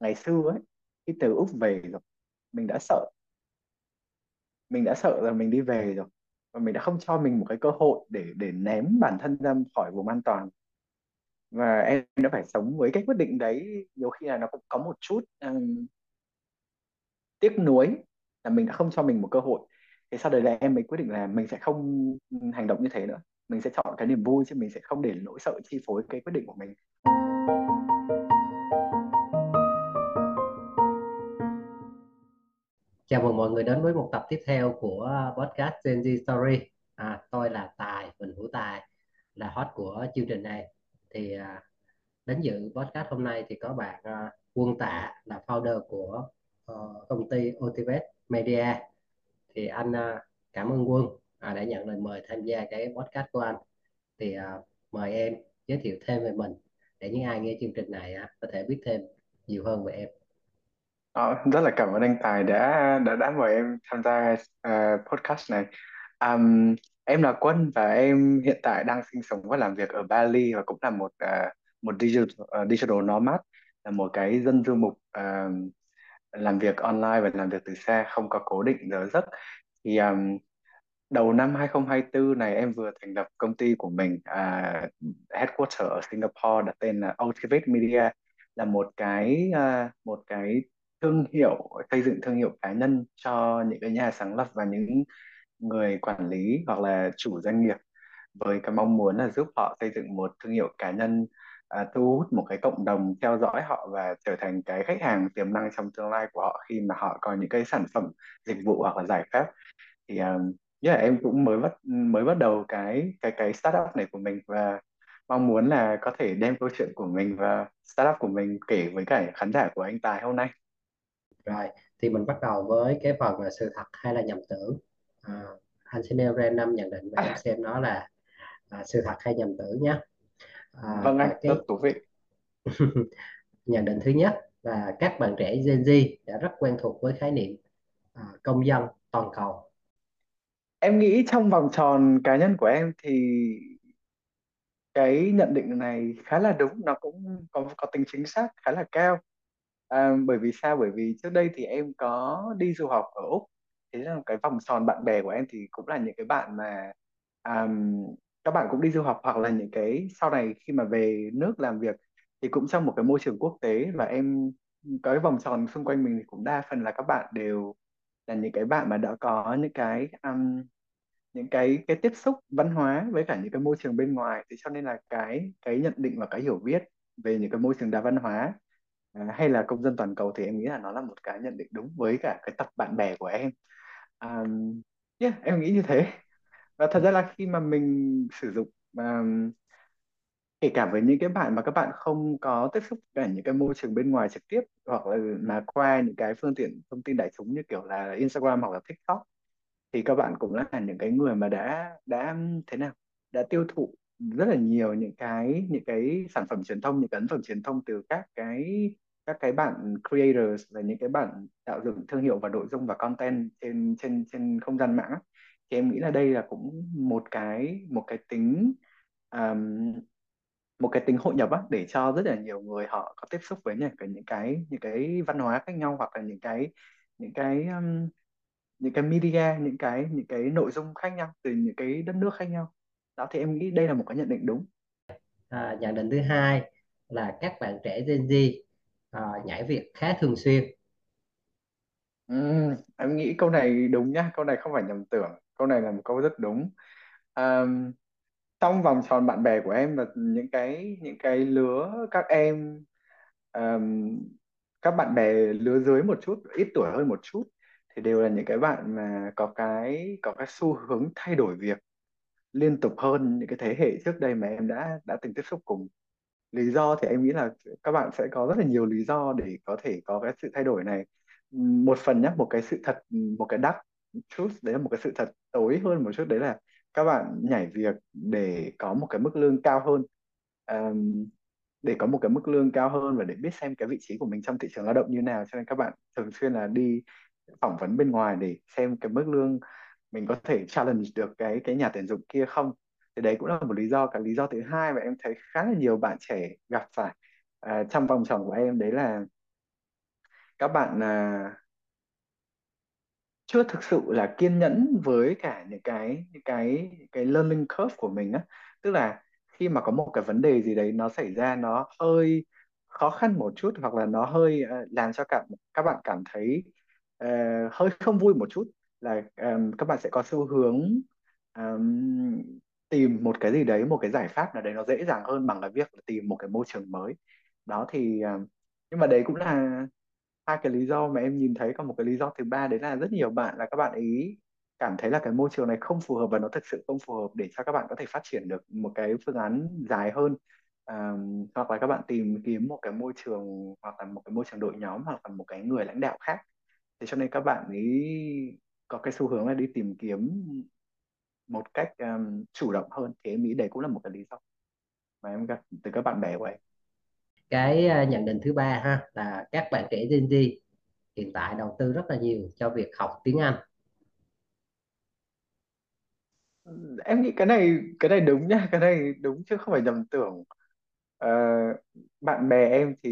ngày xưa ấy khi từ Úc về rồi mình đã sợ. Mình đã sợ là mình đi về rồi và mình đã không cho mình một cái cơ hội để để ném bản thân ra khỏi vùng an toàn. Và em đã phải sống với cái quyết định đấy nhiều khi là nó cũng có một chút um, tiếc nuối là mình đã không cho mình một cơ hội. Thế sau đấy là em mới quyết định là mình sẽ không hành động như thế nữa. Mình sẽ chọn cái niềm vui chứ mình sẽ không để nỗi sợ chi phối cái quyết định của mình. Chào mừng mọi người đến với một tập tiếp theo của podcast Gen Z Story. À, tôi là Tài, mình Hữu Tài, là host của chương trình này. Thì à, đến dự podcast hôm nay thì có bạn à, Quân Tạ là founder của uh, công ty Otivet Media. Thì anh à, cảm ơn Quân à, đã nhận lời mời tham gia cái podcast của anh. Thì à, mời em giới thiệu thêm về mình để những ai nghe chương trình này à, có thể biết thêm nhiều hơn về em. Ờ, rất là cảm ơn anh Tài đã đã đã mời em tham gia ờ, podcast này. Um, em là Quân và em hiện tại đang sinh sống và làm việc ở Bali và cũng là một ờ, một digital ờ, digital nomad là một cái dân du mục ờ, làm việc online và làm việc từ xa không có cố định giờ giấc. Thì um, đầu năm 2024 này em vừa thành lập công ty của mình uh, headquarter ở Singapore đặt tên là Ultimate Media là một cái uh, một cái thương hiệu xây dựng thương hiệu cá nhân cho những cái nhà sáng lập và những người quản lý hoặc là chủ doanh nghiệp với cái mong muốn là giúp họ xây dựng một thương hiệu cá nhân à, thu hút một cái cộng đồng theo dõi họ và trở thành cái khách hàng tiềm năng trong tương lai của họ khi mà họ có những cái sản phẩm dịch vụ hoặc là giải pháp. Thì à, um, như là em cũng mới bắt mới bắt đầu cái cái cái startup này của mình và mong muốn là có thể đem câu chuyện của mình và startup của mình kể với cả khán giả của anh Tài hôm nay. Rồi, thì mình bắt đầu với cái phần là sự thật hay là nhầm tưởng. À, anh sẽ nêu ra năm nhận định và em xem nó là à, sự thật hay nhầm tưởng nhé. À, vâng anh rất cái thú vị nhận định thứ nhất là các bạn trẻ Gen Z đã rất quen thuộc với khái niệm à, công dân toàn cầu. em nghĩ trong vòng tròn cá nhân của em thì cái nhận định này khá là đúng nó cũng có có tính chính xác khá là cao à, bởi vì sao? Bởi vì trước đây thì em có đi du học ở Úc. Thế là cái vòng tròn bạn bè của em thì cũng là những cái bạn mà à, các bạn cũng đi du học hoặc là những cái sau này khi mà về nước làm việc thì cũng trong một cái môi trường quốc tế và em cái vòng tròn xung quanh mình thì cũng đa phần là các bạn đều là những cái bạn mà đã có những cái um, những cái cái tiếp xúc văn hóa với cả những cái môi trường bên ngoài. Thế cho nên là cái cái nhận định và cái hiểu biết về những cái môi trường đa văn hóa à, hay là công dân toàn cầu thì em nghĩ là nó là một cái nhận định đúng với cả cái tập bạn bè của em. Um, yeah, em nghĩ như thế. Và thật ra là khi mà mình sử dụng um, kể cả với những cái bạn mà các bạn không có tiếp xúc cả những cái môi trường bên ngoài trực tiếp hoặc là mà qua những cái phương tiện thông tin đại chúng như kiểu là Instagram hoặc là TikTok thì các bạn cũng là những cái người mà đã đã thế nào đã tiêu thụ rất là nhiều những cái những cái sản phẩm truyền thông những cái ấn phẩm truyền thông từ các cái các cái bạn creators là những cái bạn tạo dựng thương hiệu và nội dung và content trên trên trên không gian mạng thì em nghĩ là đây là cũng một cái một cái tính um, một cái tính hội nhập á để cho rất là nhiều người họ có tiếp xúc với những cái những cái những cái văn hóa khác nhau hoặc là những cái những cái um, những cái media những cái những cái nội dung khác nhau từ những cái đất nước khác nhau. Đó thì em nghĩ đây là một cái nhận định đúng. À, nhận định thứ hai là các bạn trẻ Gen Z à, nhảy việc khá thường xuyên. Ừ, em nghĩ câu này đúng nhá câu này không phải nhầm tưởng câu này là một câu rất đúng um, trong vòng tròn bạn bè của em và những cái những cái lứa các em um, các bạn bè lứa dưới một chút ít tuổi hơn một chút thì đều là những cái bạn mà có cái có cái xu hướng thay đổi việc liên tục hơn những cái thế hệ trước đây mà em đã đã từng tiếp xúc cùng lý do thì em nghĩ là các bạn sẽ có rất là nhiều lý do để có thể có cái sự thay đổi này. Một phần nhé một cái sự thật một cái dark truth đấy là một cái sự thật tối hơn một chút đấy là các bạn nhảy việc để có một cái mức lương cao hơn. Um, để có một cái mức lương cao hơn và để biết xem cái vị trí của mình trong thị trường lao động như nào cho nên các bạn thường xuyên là đi phỏng vấn bên ngoài để xem cái mức lương mình có thể challenge được cái cái nhà tuyển dụng kia không thì đấy cũng là một lý do cái lý do thứ hai mà em thấy khá là nhiều bạn trẻ gặp phải à, trong vòng tròn của em đấy là các bạn à, chưa thực sự là kiên nhẫn với cả những cái những cái những cái learning curve của mình á. Tức là khi mà có một cái vấn đề gì đấy nó xảy ra nó hơi khó khăn một chút hoặc là nó hơi ờ, làm cho cả các bạn cảm thấy ờ, hơi không vui một chút là ờm, các bạn sẽ có xu hướng ờm, tìm một cái gì đấy một cái giải pháp nào đấy nó dễ dàng hơn bằng cái việc là tìm một cái môi trường mới. Đó thì à, nhưng mà đấy cũng là hai cái lý do mà em nhìn thấy. Còn một cái lý do thứ ba đấy là rất nhiều bạn là các bạn ý cảm thấy là cái môi trường này không phù hợp và nó thực sự không phù hợp để cho các bạn có thể phát triển được một cái phương án dài hơn. À, hoặc là các bạn tìm kiếm một cái môi trường hoặc là một cái môi trường đội nhóm hoặc là một cái người lãnh đạo khác. Thế cho nên các bạn ấy có cái xu hướng là đi tìm kiếm một cách um, chủ động hơn thì em nghĩ đấy cũng là một cái lý do mà em gặp từ các bạn bè của em. Cái à, nhận định thứ ba ha là các bạn trẻ Gen Z hiện tại đầu tư rất là nhiều cho việc học tiếng Anh. Em nghĩ cái này cái này đúng nhá cái này đúng chứ không phải nhầm tưởng. Ờ, bạn bè em thì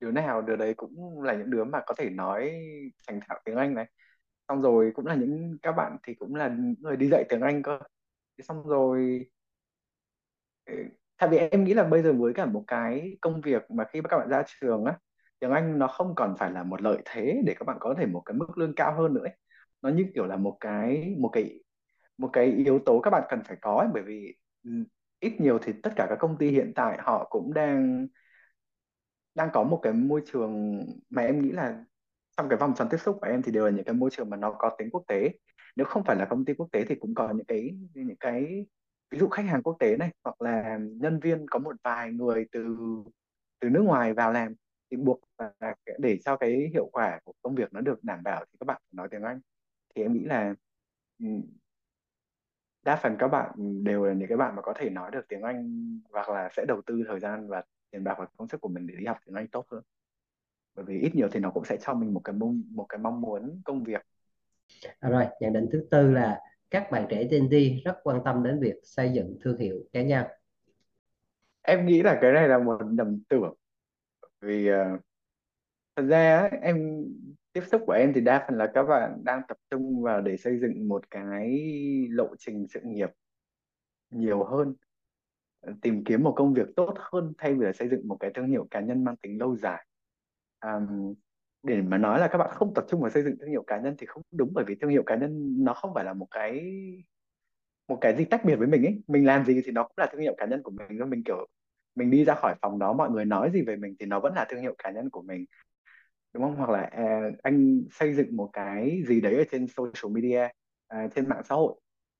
đứa nào đứa đấy cũng là những đứa mà có thể nói thành thạo tiếng Anh này xong rồi cũng là những các bạn thì cũng là những người đi dạy tiếng Anh cơ Thế xong rồi ừ, tại vì em nghĩ là bây giờ với cả một cái công việc mà khi các bạn ra trường á tiếng Anh nó không còn phải là một lợi thế để các bạn có thể một cái mức lương cao hơn nữa ấy. nó như kiểu là một cái một cái một cái yếu tố các bạn cần phải có ấy, bởi vì ừ, ít nhiều thì tất cả các công ty hiện tại họ cũng đang đang có một cái môi trường mà em nghĩ là trong cái vòng tròn tiếp xúc của em thì đều là những cái môi trường mà nó có tính quốc tế. Nếu không phải là công ty quốc tế thì cũng có những cái những cái ví dụ khách hàng quốc tế này hoặc là nhân viên có một vài người từ từ nước ngoài vào làm thì buộc là để cho cái hiệu quả của công việc nó được đảm bảo thì các bạn phải nói tiếng Anh. Thì em nghĩ là ừ, đa phần các bạn đều là những cái bạn mà có thể nói được tiếng Anh hoặc là sẽ đầu tư thời gian và tiền bạc và công sức của mình để đi học tiếng Anh tốt hơn bởi vì ít nhiều thì nó cũng sẽ cho mình một cái mong một cái mong muốn công việc. À, rồi nhận định thứ tư là các bạn trẻ Gen Z rất quan tâm đến việc xây dựng thương hiệu cá nhân. Em nghĩ là cái này là một nhầm tưởng. Vì ờ, thật ra em tiếp xúc của em thì đa phần là các bạn đang tập trung vào để xây dựng một cái lộ trình sự nghiệp nhiều hơn. Tìm kiếm một công việc tốt hơn thay vì là xây dựng một cái thương hiệu cá nhân mang tính lâu dài um, để mà nói là các bạn không tập trung vào xây dựng thương hiệu cá nhân thì không đúng bởi vì thương hiệu cá nhân nó không phải là một cái một cái gì tách biệt với mình ấy. Mình làm gì thì nó cũng là thương hiệu cá nhân của mình thôi. Mình kiểu mình đi ra khỏi phòng đó mọi người nói gì về mình thì nó vẫn là thương hiệu cá nhân của mình. Đúng không? Hoặc là à, anh xây dựng một cái gì đấy ở trên social media à, trên mạng xã hội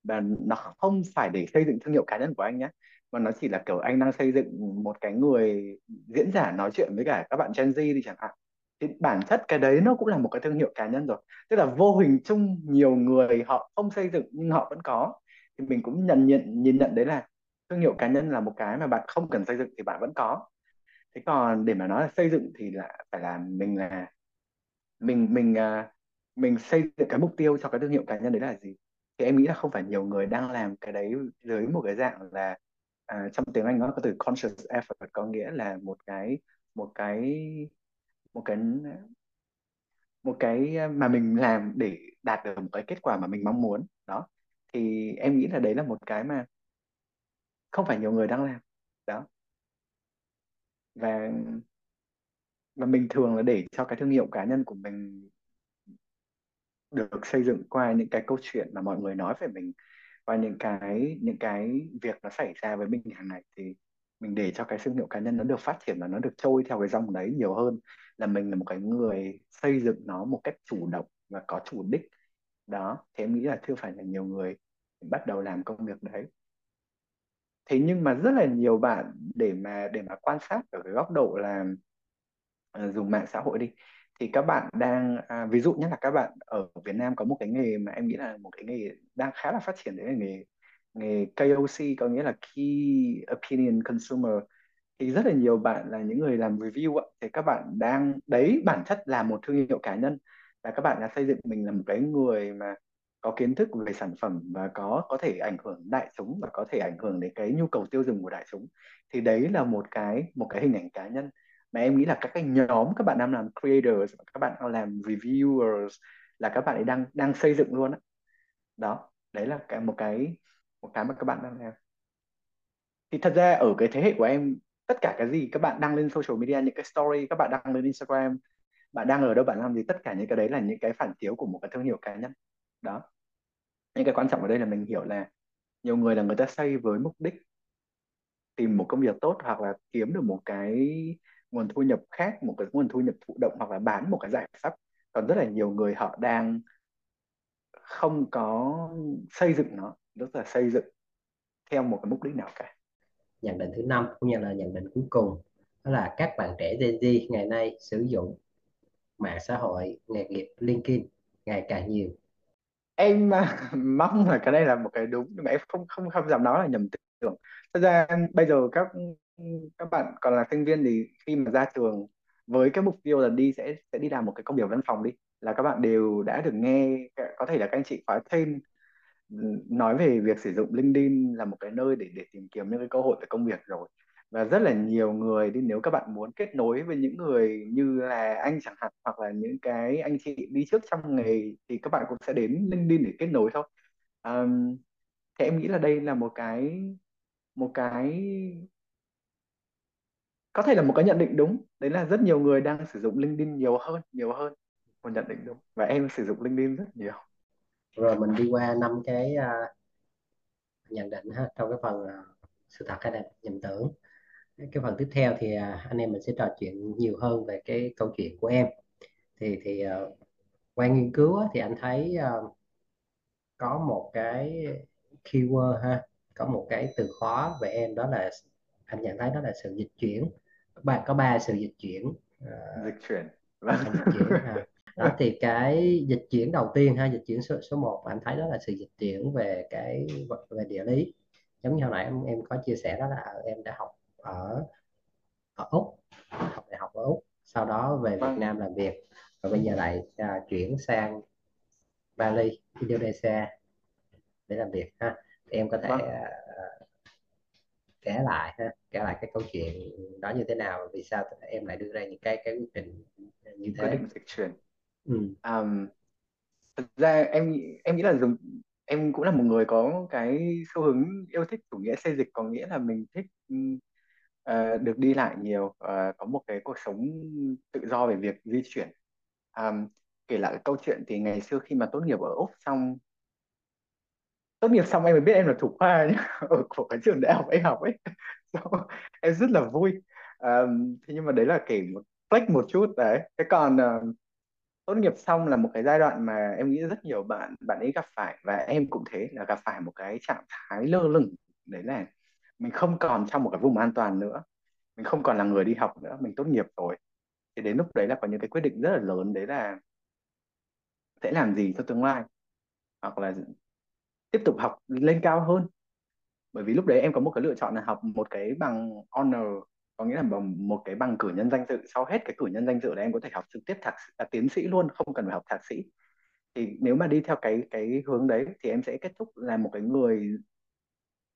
và nó không phải để xây dựng thương hiệu cá nhân của anh nhé mà nó chỉ là, kiểu, anh đang xây dựng một cái người diễn giả nói chuyện với cả các bạn Gen Z đi chẳng hạn. Thì bản chất cái đấy nó cũng là một cái thương hiệu cá nhân rồi. Tức là vô hình chung nhiều người họ không xây dựng nhưng họ vẫn có. Thì mình cũng nhận nhận, nhìn nhận đấy là thương hiệu cá nhân là một cái mà bạn không cần xây dựng thì bạn vẫn có. Thế còn để mà nói là xây dựng thì là phải là mình là, mình mình à, mình xây dựng cái mục tiêu cho cái thương hiệu cá nhân đấy là gì? Thì em nghĩ là không phải nhiều người đang làm cái đấy dưới một cái dạng là à, trong tiếng Anh nó có từ conscious effort có nghĩa là một cái một cái một cái một cái à, mà mình làm để đạt được một cái kết quả mà mình mong muốn. Đó. Thì em nghĩ là đấy là một cái mà không phải nhiều người đang làm. Đó. Và và mình thường là để cho cái thương hiệu cá nhân của mình được xây dựng qua những cái câu chuyện mà mọi người nói về mình và những cái những cái việc nó xảy ra với mình hàng ngày thì mình để cho cái thương hiệu cá nhân nó được phát triển và nó được trôi theo cái dòng đấy nhiều hơn là mình là một cái người xây dựng nó một cách chủ động và có chủ đích. Đó thế em nghĩ là chưa phải là nhiều người bắt đầu làm công việc đấy. Thế nhưng mà rất là nhiều bạn để mà để mà quan sát ở cái góc độ là ờ, dùng mạng xã hội đi thì các bạn đang à, ví dụ nhất là các bạn ở Việt Nam có một cái nghề mà em nghĩ là một cái nghề đang khá là phát triển đấy là nghề nghề KOC có nghĩa là Key Opinion Consumer. Thì rất là nhiều bạn là những người làm review ạ. Thì các bạn đang đấy bản chất là một thương hiệu cá nhân. Là các bạn đã xây dựng mình là một cái người mà có kiến thức về sản phẩm và có có thể ảnh hưởng đại chúng và có thể ảnh hưởng đến cái nhu cầu tiêu dùng của đại chúng. Thì đấy là một cái một cái hình ảnh cá nhân mà em nghĩ là các cái nhóm các bạn đang làm creators các bạn đang làm reviewers là các bạn ấy đang đang xây dựng luôn đó, đó. đấy là cái một cái một cái mà các bạn đang làm. Thì thật ra ở cái thế hệ của em tất cả cái gì các bạn đăng lên social media những cái story các bạn đăng lên Instagram bạn đang ở đâu bạn làm gì tất cả những cái đấy là những cái phản chiếu của một cái thương hiệu cá nhân. Đó. Những cái quan trọng ở đây là mình hiểu là nhiều người là người ta xây với mục đích tìm một công việc tốt hoặc là kiếm được một cái nguồn thu nhập khác một cái nguồn thu nhập thụ động hoặc là bán một cái giải pháp. Còn rất là nhiều người họ đang không có xây dựng nó rất là xây dựng theo một cái mục đích nào cả. Nhận định thứ năm cũng như là nhận định cuối cùng đó là các bạn trẻ Gen Z ngày nay sử dụng mạng xã hội nghề nghiệp LinkedIn ngày càng nhiều. Em mong là cái đây là một cái đúng nhưng mà em không không không dám nói là nhầm tưởng. Thật ra bây giờ các các bạn còn là sinh viên thì khi mà ra trường với cái mục tiêu là đi sẽ sẽ đi làm một cái công việc văn phòng đi là các bạn đều đã được nghe có thể là các anh chị khóa thêm nói về việc sử dụng LinkedIn là một cái nơi để để tìm kiếm những cái cơ hội về công việc rồi. Và rất là nhiều người đi nếu các bạn muốn kết nối với những người như là anh chẳng hạn hoặc là những cái anh chị đi trước trong nghề thì các bạn cũng sẽ đến LinkedIn để kết nối thôi. Um, thì em nghĩ là đây là một cái một cái có thể là một cái nhận định đúng. Đấy là rất nhiều người đang sử dụng LinkedIn nhiều hơn nhiều hơn. Một nhận định đúng. Và em sử dụng LinkedIn rất nhiều. Rồi mình đi qua năm cái uh, nhận định ha trong cái phần uh, sự thật hay là nhầm tưởng. Cái phần tiếp theo thì uh, anh em mình sẽ trò chuyện nhiều hơn về cái câu chuyện của em. Thì thì uh, qua nghiên cứu thì anh thấy uh, có một cái keyword ha có một cái từ khóa về em đó là anh nhận thấy đó là sự dịch chuyển ba có ba sự dịch chuyển uh, dịch chuyển. dịch chuyển ha đó thì cái dịch chuyển đầu tiên ha dịch chuyển số số 1 anh thấy đó là sự dịch chuyển về cái về địa lý. Giống như hồi nãy em em có chia sẻ đó là em đã học ở ở úc học đại học ở úc sau đó về Việt vâng. Nam làm việc. Và bây giờ lại uh, chuyển sang Bali Indonesia để làm việc ha. Thì em có thể uh, kể lại ha kể lại cái câu chuyện đó như thế nào vì sao em lại đưa ra những cái cái quyết định như thế? Quyết định dịch chuyển ừ. um, thực ra em em nghĩ là dùng em cũng là một người có cái xu hướng yêu thích chủ nghĩa xây dịch có nghĩa là mình thích uh, được đi lại nhiều uh, có một cái cuộc sống tự do về việc di chuyển. Um, kể lại câu chuyện thì ngày xưa khi mà tốt nghiệp ở úc xong tốt nghiệp xong em mới biết em là thủ khoa nhá ở của cái trường đại học em học ấy. So, em rất là vui. Um, thế nhưng mà đấy là kể một flex một chút đấy. Thế còn uh, tốt nghiệp xong là một cái giai đoạn mà em nghĩ rất nhiều bạn bạn ấy gặp phải và em cũng thế là gặp phải một cái trạng thái lơ lửng. Đấy là mình không còn trong một cái vùng an toàn nữa. Mình không còn là người đi học nữa mình tốt nghiệp rồi. Thì đến lúc đấy là có những cái quyết định rất là lớn đấy là sẽ làm gì cho tương lai? Hoặc là tiếp tục học lên cao hơn. Bởi vì lúc đấy em có một cái lựa chọn là học một cái bằng honor có nghĩa là bằng một cái bằng cử nhân danh dự. Sau hết cái cử nhân danh dự là em có thể học trực tiếp thạc à, tiến sĩ luôn không cần phải học thạc sĩ. Thì nếu mà đi theo cái cái hướng đấy thì em sẽ kết thúc là một cái người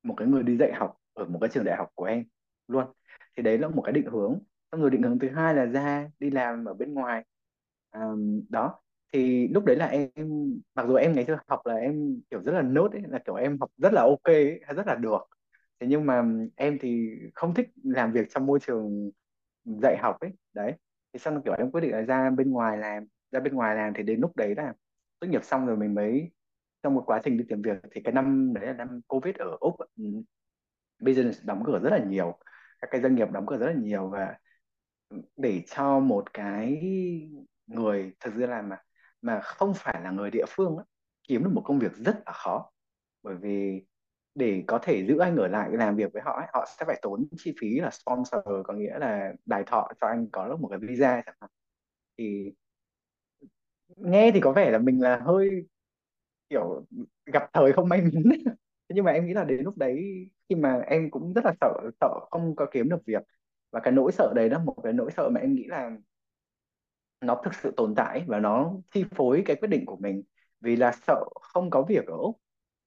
một cái người đi dạy học ở một cái trường đại học của em luôn. Thì đấy là một cái định hướng. Xong rồi định hướng thứ hai là ra đi làm ở bên ngoài. Um, đó thì lúc đấy là em mặc dù em ngày xưa học là em kiểu rất là nốt ấy là kiểu em học rất là ok ấy, rất là được. Thế nhưng mà em thì không thích làm việc trong môi trường dạy học ấy đấy. Thì xong kiểu em quyết định là ra bên ngoài làm ra bên ngoài làm thì đến lúc đấy là tốt nghiệp xong rồi mình mới trong một quá trình đi tìm việc thì cái năm đấy là năm covid ở úc ừ, business đóng cửa rất là nhiều các cái doanh nghiệp đóng cửa rất là nhiều và để cho một cái người thật ra là mà mà không phải là người địa phương ấy, kiếm được một công việc rất là khó. Bởi vì để có thể giữ anh ở lại làm việc với họ ấy, họ sẽ phải tốn chi phí là sponsor có nghĩa là đài thọ cho anh có được một cái visa chẳng hạn. Thì nghe thì có vẻ là mình là hơi kiểu gặp thời không may mắn. Nhưng mà em nghĩ là đến lúc đấy khi mà em cũng rất là sợ sợ không có kiếm được việc. Và cái nỗi sợ đấy là một cái nỗi sợ mà em nghĩ là nó thực sự tồn tại và nó chi phối cái quyết định của mình vì là sợ không có việc ở Úc.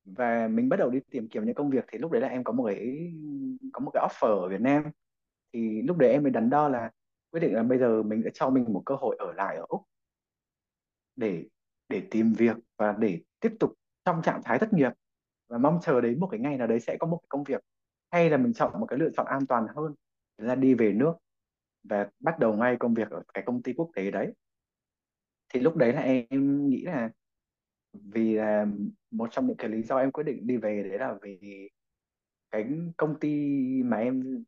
Và mình bắt đầu đi tìm kiếm những công việc thì lúc đấy là em có một cái, có một cái offer ở Việt Nam. Thì lúc đấy em mới đắn đo là quyết định là bây giờ mình sẽ cho mình một cơ hội ở lại ở Úc để để tìm việc và để tiếp tục trong trạng thái thất nghiệp. Và mong chờ đến một cái ngày nào đấy sẽ có một cái công việc hay là mình chọn một cái lựa chọn an toàn hơn là đi về nước và bắt đầu ngay công việc ở cái công ty quốc tế đấy. Thì lúc đấy là em nghĩ là vì là một trong những cái lý do em quyết định đi về đấy là vì cái công ty mà em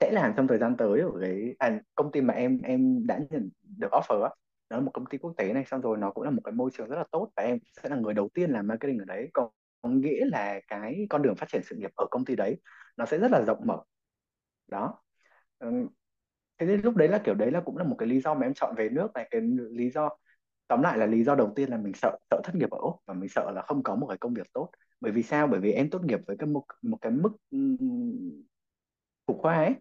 sẽ làm trong thời gian tới ở cái à, công ty mà em em đã nhận được offer á nó là một công ty quốc tế này xong rồi nó cũng là một cái môi trường rất là tốt và em sẽ là người đầu tiên làm marketing ở đấy. Còn có nghĩa là cái con đường phát triển sự nghiệp ở công ty đấy nó sẽ rất là rộng mở. Đó thế nên lúc đấy là kiểu đấy là cũng là một cái lý do mà em chọn về nước này cái lý do tóm lại là lý do đầu tiên là mình sợ sợ thất nghiệp ở Úc và mình sợ là không có một cái công việc tốt. Bởi vì sao? Bởi vì em tốt nghiệp với cái một một cái mức ừm, thủ khoa ấy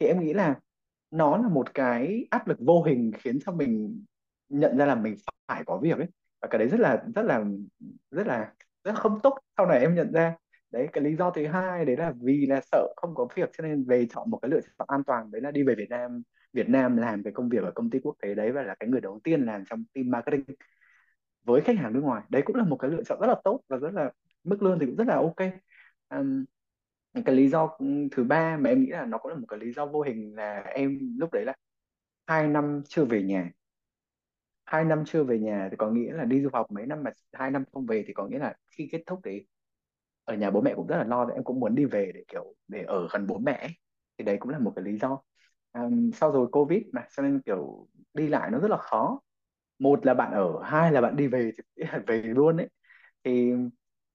thì em nghĩ là nó là một cái áp lực vô hình khiến cho mình nhận ra là mình phải có việc ấy. Và cái đấy rất là rất là rất là rất là không tốt sau này em nhận ra đấy cái lý do thứ hai đấy là vì là sợ không có việc cho nên về chọn một cái lựa chọn an toàn đấy là đi về Việt Nam Việt Nam làm cái công việc ở công ty quốc tế đấy và là cái người đầu tiên làm trong team marketing với khách hàng nước ngoài. Đấy cũng là một cái lựa chọn rất là tốt và rất là mức lương thì cũng rất là ok. Um, cái lý do thứ ba mà em nghĩ là nó cũng là một cái lý do vô hình là em lúc đấy là hai năm chưa về nhà. Hai năm chưa về nhà thì có nghĩa là đi du học mấy năm mà hai năm không về thì có nghĩa là khi kết thúc thì ở nhà bố mẹ cũng rất là lo em cũng muốn đi về để kiểu để ở gần bố mẹ thì đấy cũng là một cái lý do. Um, sau rồi covid mà cho nên kiểu đi lại nó rất là khó. Một là bạn ở hai là bạn đi về thì về luôn ấy. Thì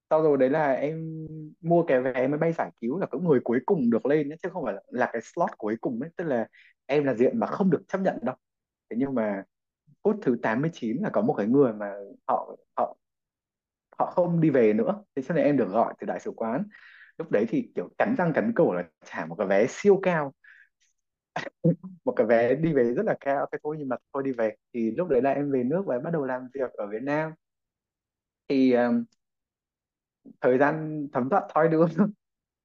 sau rồi đấy là em mua cái vé máy bay giải cứu là cái người cuối cùng được lên ấy, chứ không phải là, là cái slot cuối cùng ấy. Tức là em là diện mà không được chấp nhận đâu. Thế nhưng mà phút thứ 89 là có một cái người mà họ họ họ không đi về nữa. Thế cho nên em được gọi từ đại sứ quán. Lúc đấy thì kiểu cắn răng cắn cổ là trả một cái vé siêu cao. Một cái vé đi về rất là cao. Thế thôi nhưng mà thôi đi về. Thì lúc đấy là em về nước và em bắt đầu làm việc ở Việt Nam. Thì um, thời gian thấm thoát thoi đưa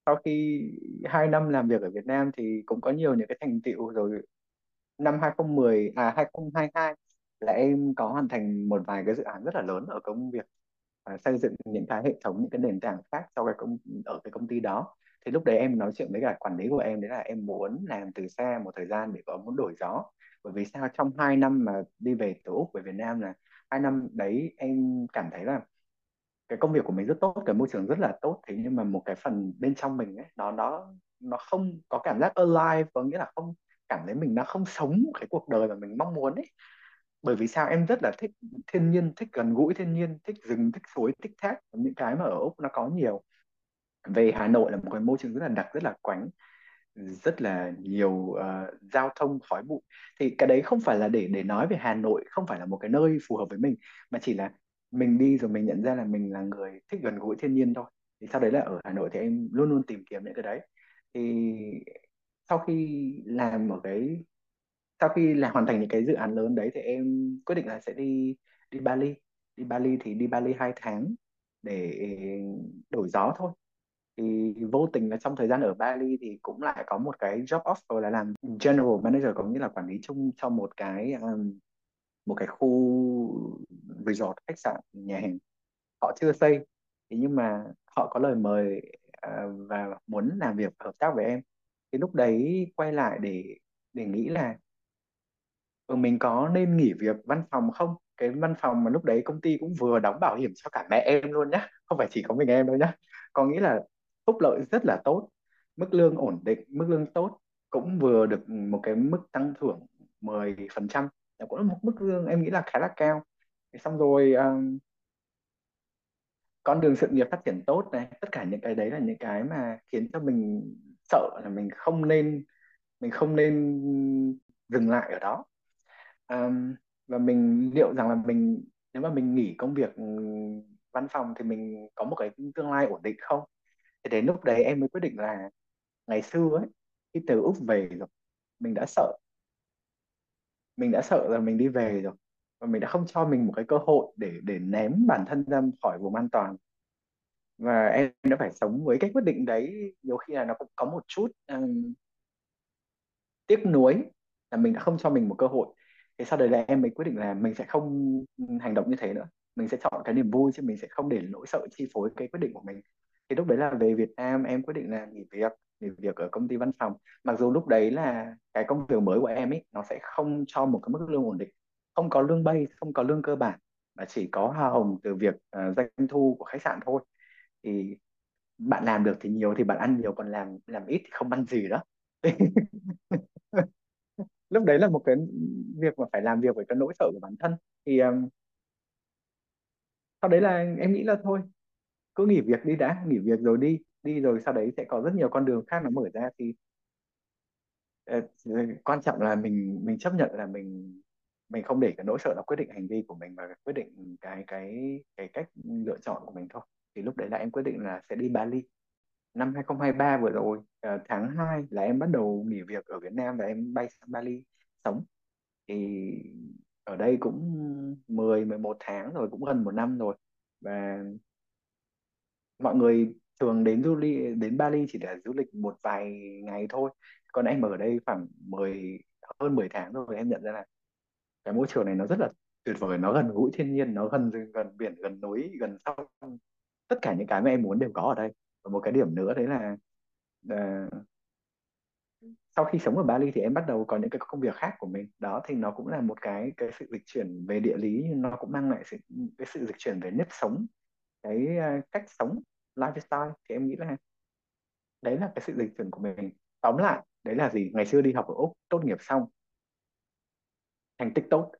sau khi hai năm làm việc ở Việt Nam thì cũng có nhiều những cái thành tựu. Rồi năm 2010 à 2022 là em có hoàn thành một vài cái dự án rất là lớn ở công việc và xây dựng những cái hệ thống, những cái nền tảng khác cho cái công, ở cái công ty đó. Thì lúc đấy em nói chuyện với cả quản lý của em, đấy là em muốn làm từ xa một thời gian để có muốn đổi gió. Bởi vì sao? Trong hai năm mà đi về từ Úc về Việt Nam là hai năm đấy em cảm thấy là cái công việc của mình rất tốt, cái môi trường rất là tốt. Thế nhưng mà một cái phần bên trong mình ấy, nó nó nó không có cảm giác alive, có nghĩa là không cảm thấy mình nó không sống cái cuộc đời mà mình mong muốn ấy bởi vì sao? Em rất là thích thiên nhiên thích gần gũi thiên nhiên thích rừng thích suối thích thác những cái mà ở Úc nó có nhiều. Về Hà Nội là một cái môi trường rất là đặc rất là quánh rất là nhiều uh, giao thông khói bụi. Thì cái đấy không phải là để để nói về Hà Nội không phải là một cái nơi phù hợp với mình mà chỉ là mình đi rồi mình nhận ra là mình là người thích gần gũi thiên nhiên thôi. Thì sau đấy là ở Hà Nội thì em luôn luôn tìm kiếm những cái đấy. Thì sau khi làm ở cái sau khi là hoàn thành những cái dự án lớn đấy thì em quyết định là sẽ đi đi Bali. Đi Bali thì đi Bali hai tháng để đổi gió thôi. Thì vô tình là trong thời gian ở Bali thì cũng lại có một cái job offer là làm general manager có nghĩa là quản lý chung cho một cái um, một cái khu resort khách sạn nhà hàng. Họ chưa xây thế nhưng mà họ có lời mời uh, và muốn làm việc hợp tác với em. Thì lúc đấy quay lại để để nghĩ là ừ, mình có nên nghỉ việc văn phòng không? Cái văn phòng mà lúc đấy công ty cũng vừa đóng bảo hiểm cho cả mẹ em luôn nhá không phải chỉ có mình em đâu nhá. Có nghĩa là phúc lợi rất là tốt mức lương ổn định mức lương tốt cũng vừa được một cái mức tăng thưởng 10% cũng là một mức lương em nghĩ là khá là cao. Xong rồi um, con đường sự nghiệp phát triển tốt này tất cả những cái đấy là những cái mà khiến cho mình sợ là mình không nên mình không nên dừng lại ở đó um, và mình liệu rằng là mình nếu mà mình nghỉ công việc ừ, văn phòng thì mình có một cái tương lai ổn định không? Thì đến lúc đấy em mới quyết định là ngày xưa ấy khi từ Úc về rồi mình đã sợ. Mình đã sợ là mình đi về rồi và mình đã không cho mình một cái cơ hội để để ném bản thân ra khỏi vùng an toàn. Và em đã phải sống với cái quyết định đấy nhiều khi là nó cũng có một chút um, tiếc nuối là mình đã không cho mình một cơ hội thế sau đấy là em mới quyết định là mình sẽ không hành động như thế nữa. Mình sẽ chọn cái niềm vui chứ mình sẽ không để nỗi sợ chi phối cái quyết định của mình. Thì lúc đấy là về Việt Nam em quyết định là nghỉ việc nghỉ việc ở công ty văn phòng. Mặc dù lúc đấy là cái công việc mới của em ấy nó sẽ không cho một cái mức lương ổn định. Không có lương base không có lương cơ bản mà chỉ có hoa hồng từ việc uh, doanh thu của khách sạn thôi. Thì bạn làm được thì nhiều thì bạn ăn nhiều còn làm làm ít thì không ăn gì đó. lúc đấy là một cái việc mà phải làm việc với cái nỗi sợ của bản thân. Thì um, sau đấy là em nghĩ là thôi cứ nghỉ việc đi đã nghỉ việc rồi đi đi rồi sau đấy sẽ có rất nhiều con đường khác nó mở ra. Thì uh, quan trọng là mình mình chấp nhận là mình mình không để cái nỗi sợ nó quyết định hành vi của mình và quyết định cái cái cái cách lựa chọn của mình thôi. Thì lúc đấy là em quyết định là sẽ đi Bali năm 2023 vừa rồi uh, tháng 2 là em bắt đầu nghỉ việc ở Việt Nam và em bay sang Bali sống. Thì ở đây cũng 10 11 tháng rồi cũng gần một năm rồi. Và mọi người thường đến du lịch đến Bali chỉ để du lịch một vài ngày thôi. Còn em ở đây khoảng 10 hơn 10 tháng rồi em nhận ra là cái môi trường này nó rất là tuyệt vời nó gần gũi thiên nhiên nó gần gần biển gần núi gần sông. Tất cả những cái mà em muốn đều có ở đây và một cái điểm nữa đấy là uh, sau khi sống ở Bali thì em bắt đầu có những cái công việc khác của mình. Đó thì nó cũng là một cái cái sự dịch chuyển về địa lý nhưng nó cũng mang lại sự cái sự dịch chuyển về nếp sống cái uh, cách sống lifestyle. Thì em nghĩ là đấy là cái sự dịch chuyển của mình. Tóm lại đấy là gì? Ngày xưa đi học ở úc tốt nghiệp xong thành tích tốt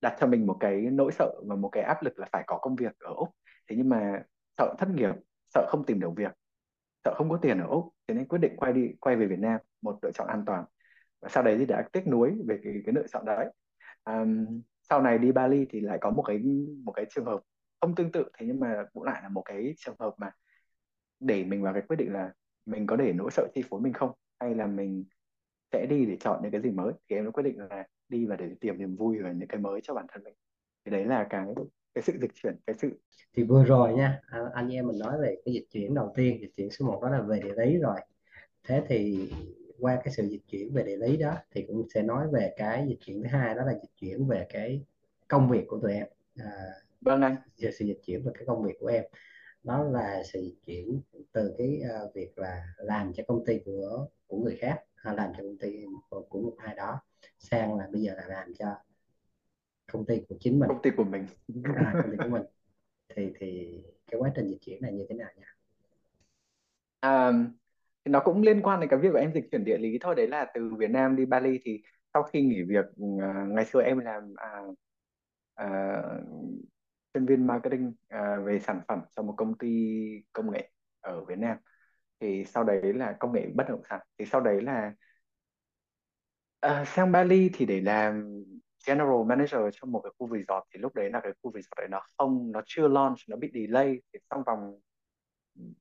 đặt cho mình một cái nỗi sợ và một cái áp lực là phải có công việc ở úc. Thế nhưng mà sợ thất nghiệp sợ không tìm được việc sợ không có tiền ở úc thế nên quyết định quay đi quay về việt nam một lựa chọn an toàn. Và sau đấy thì đã tiếc nuối về cái cái lựa chọn đấy. Um, sau này đi Bali thì lại có một cái một cái trường hợp không tương tự thế nhưng mà cũng lại là một cái trường hợp mà để mình vào cái quyết định là mình có để nỗi sợ chi phối mình không hay là mình sẽ đi để chọn những cái gì mới. Thì em đã quyết định là đi và để tìm niềm vui và những cái mới cho bản thân mình. Thì đấy là cái cái sự dịch chuyển cái sự thì vừa rồi nha anh, anh em mình nói về cái dịch chuyển đầu tiên dịch chuyển số 1 đó là về địa lý rồi. Thế thì qua cái sự dịch chuyển về địa lý đó thì cũng sẽ nói về cái dịch chuyển thứ hai đó là dịch chuyển về cái công việc của tụi em. À, vâng anh. về sự dịch chuyển về cái công việc của em. Đó là sự dịch chuyển từ cái uh, việc là làm cho công ty của của người khác hay làm cho công ty của, của một ai đó sang là bây giờ là làm cho công ty của chính mình. Công ty của mình. À, công ty của mình. Thì thì cái quá trình dịch chuyển này như thế nào nhỉ à, nó cũng liên quan đến cái việc của em dịch chuyển địa lý thôi. Đấy là từ Việt Nam đi Bali thì sau khi nghỉ việc uh, ngày xưa em làm uh, chuyên viên marketing uh, về sản phẩm cho một công ty công nghệ ở Việt Nam. Thì sau đấy là công nghệ bất động sản. Thì sau đấy là uh, sang Bali thì để làm general manager cho một cái khu resort thì lúc đấy là cái khu resort đấy nó không nó chưa launch nó bị delay. Thì trong vòng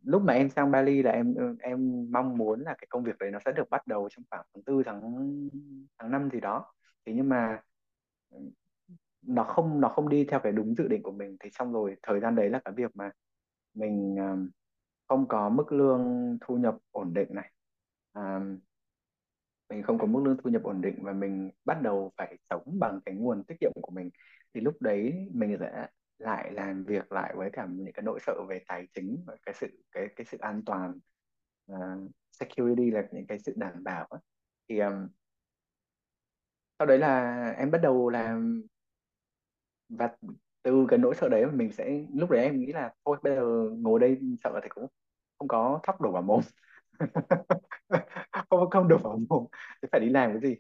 lúc mà em sang Bali là em em mong muốn là cái công việc đấy nó sẽ được bắt đầu trong khoảng tháng tư tháng tháng năm gì đó. Thì nhưng mà nó không nó không đi theo cái đúng dự định của mình. Thì xong rồi thời gian đấy là cái việc mà mình um, không có mức lương thu nhập ổn định này. Um, mình không có mức lương thu nhập ổn định và mình bắt đầu phải sống bằng cái nguồn tiết kiệm của mình thì lúc đấy mình sẽ lại làm việc lại với cả những cái nỗi sợ về tài chính và cái sự cái cái sự an toàn uh, security là những cái sự đảm bảo ấy. thì um, sau đấy là em bắt đầu làm và từ cái nỗi sợ đấy mình sẽ lúc đấy em nghĩ là thôi bây giờ ngồi đây sợ thì cũng không có thóc đổ vào mồm không không được vào mồm. Thì phải đi làm cái gì?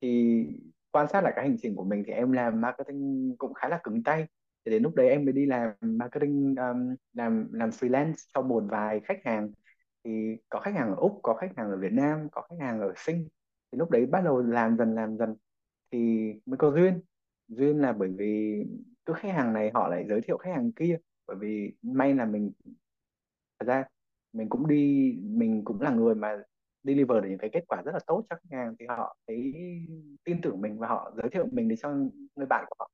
Thì quan sát lại cái hành trình của mình thì em làm marketing cũng khá là cứng tay. Thì đến lúc đấy em mới đi làm marketing um, làm làm freelance cho một vài khách hàng. Thì có khách hàng ở Úc có khách hàng ở Việt Nam có khách hàng ở Sing. Thì lúc đấy bắt đầu làm dần làm dần thì mới có duyên. Duyên là bởi vì cứ khách hàng này họ lại giới thiệu khách hàng kia. Bởi vì may là mình thật ra mình cũng đi mình cũng là người mà deliver được những cái kết quả rất là tốt cho khách hàng thì họ thấy tin tưởng mình và họ giới thiệu mình để cho người bạn của họ.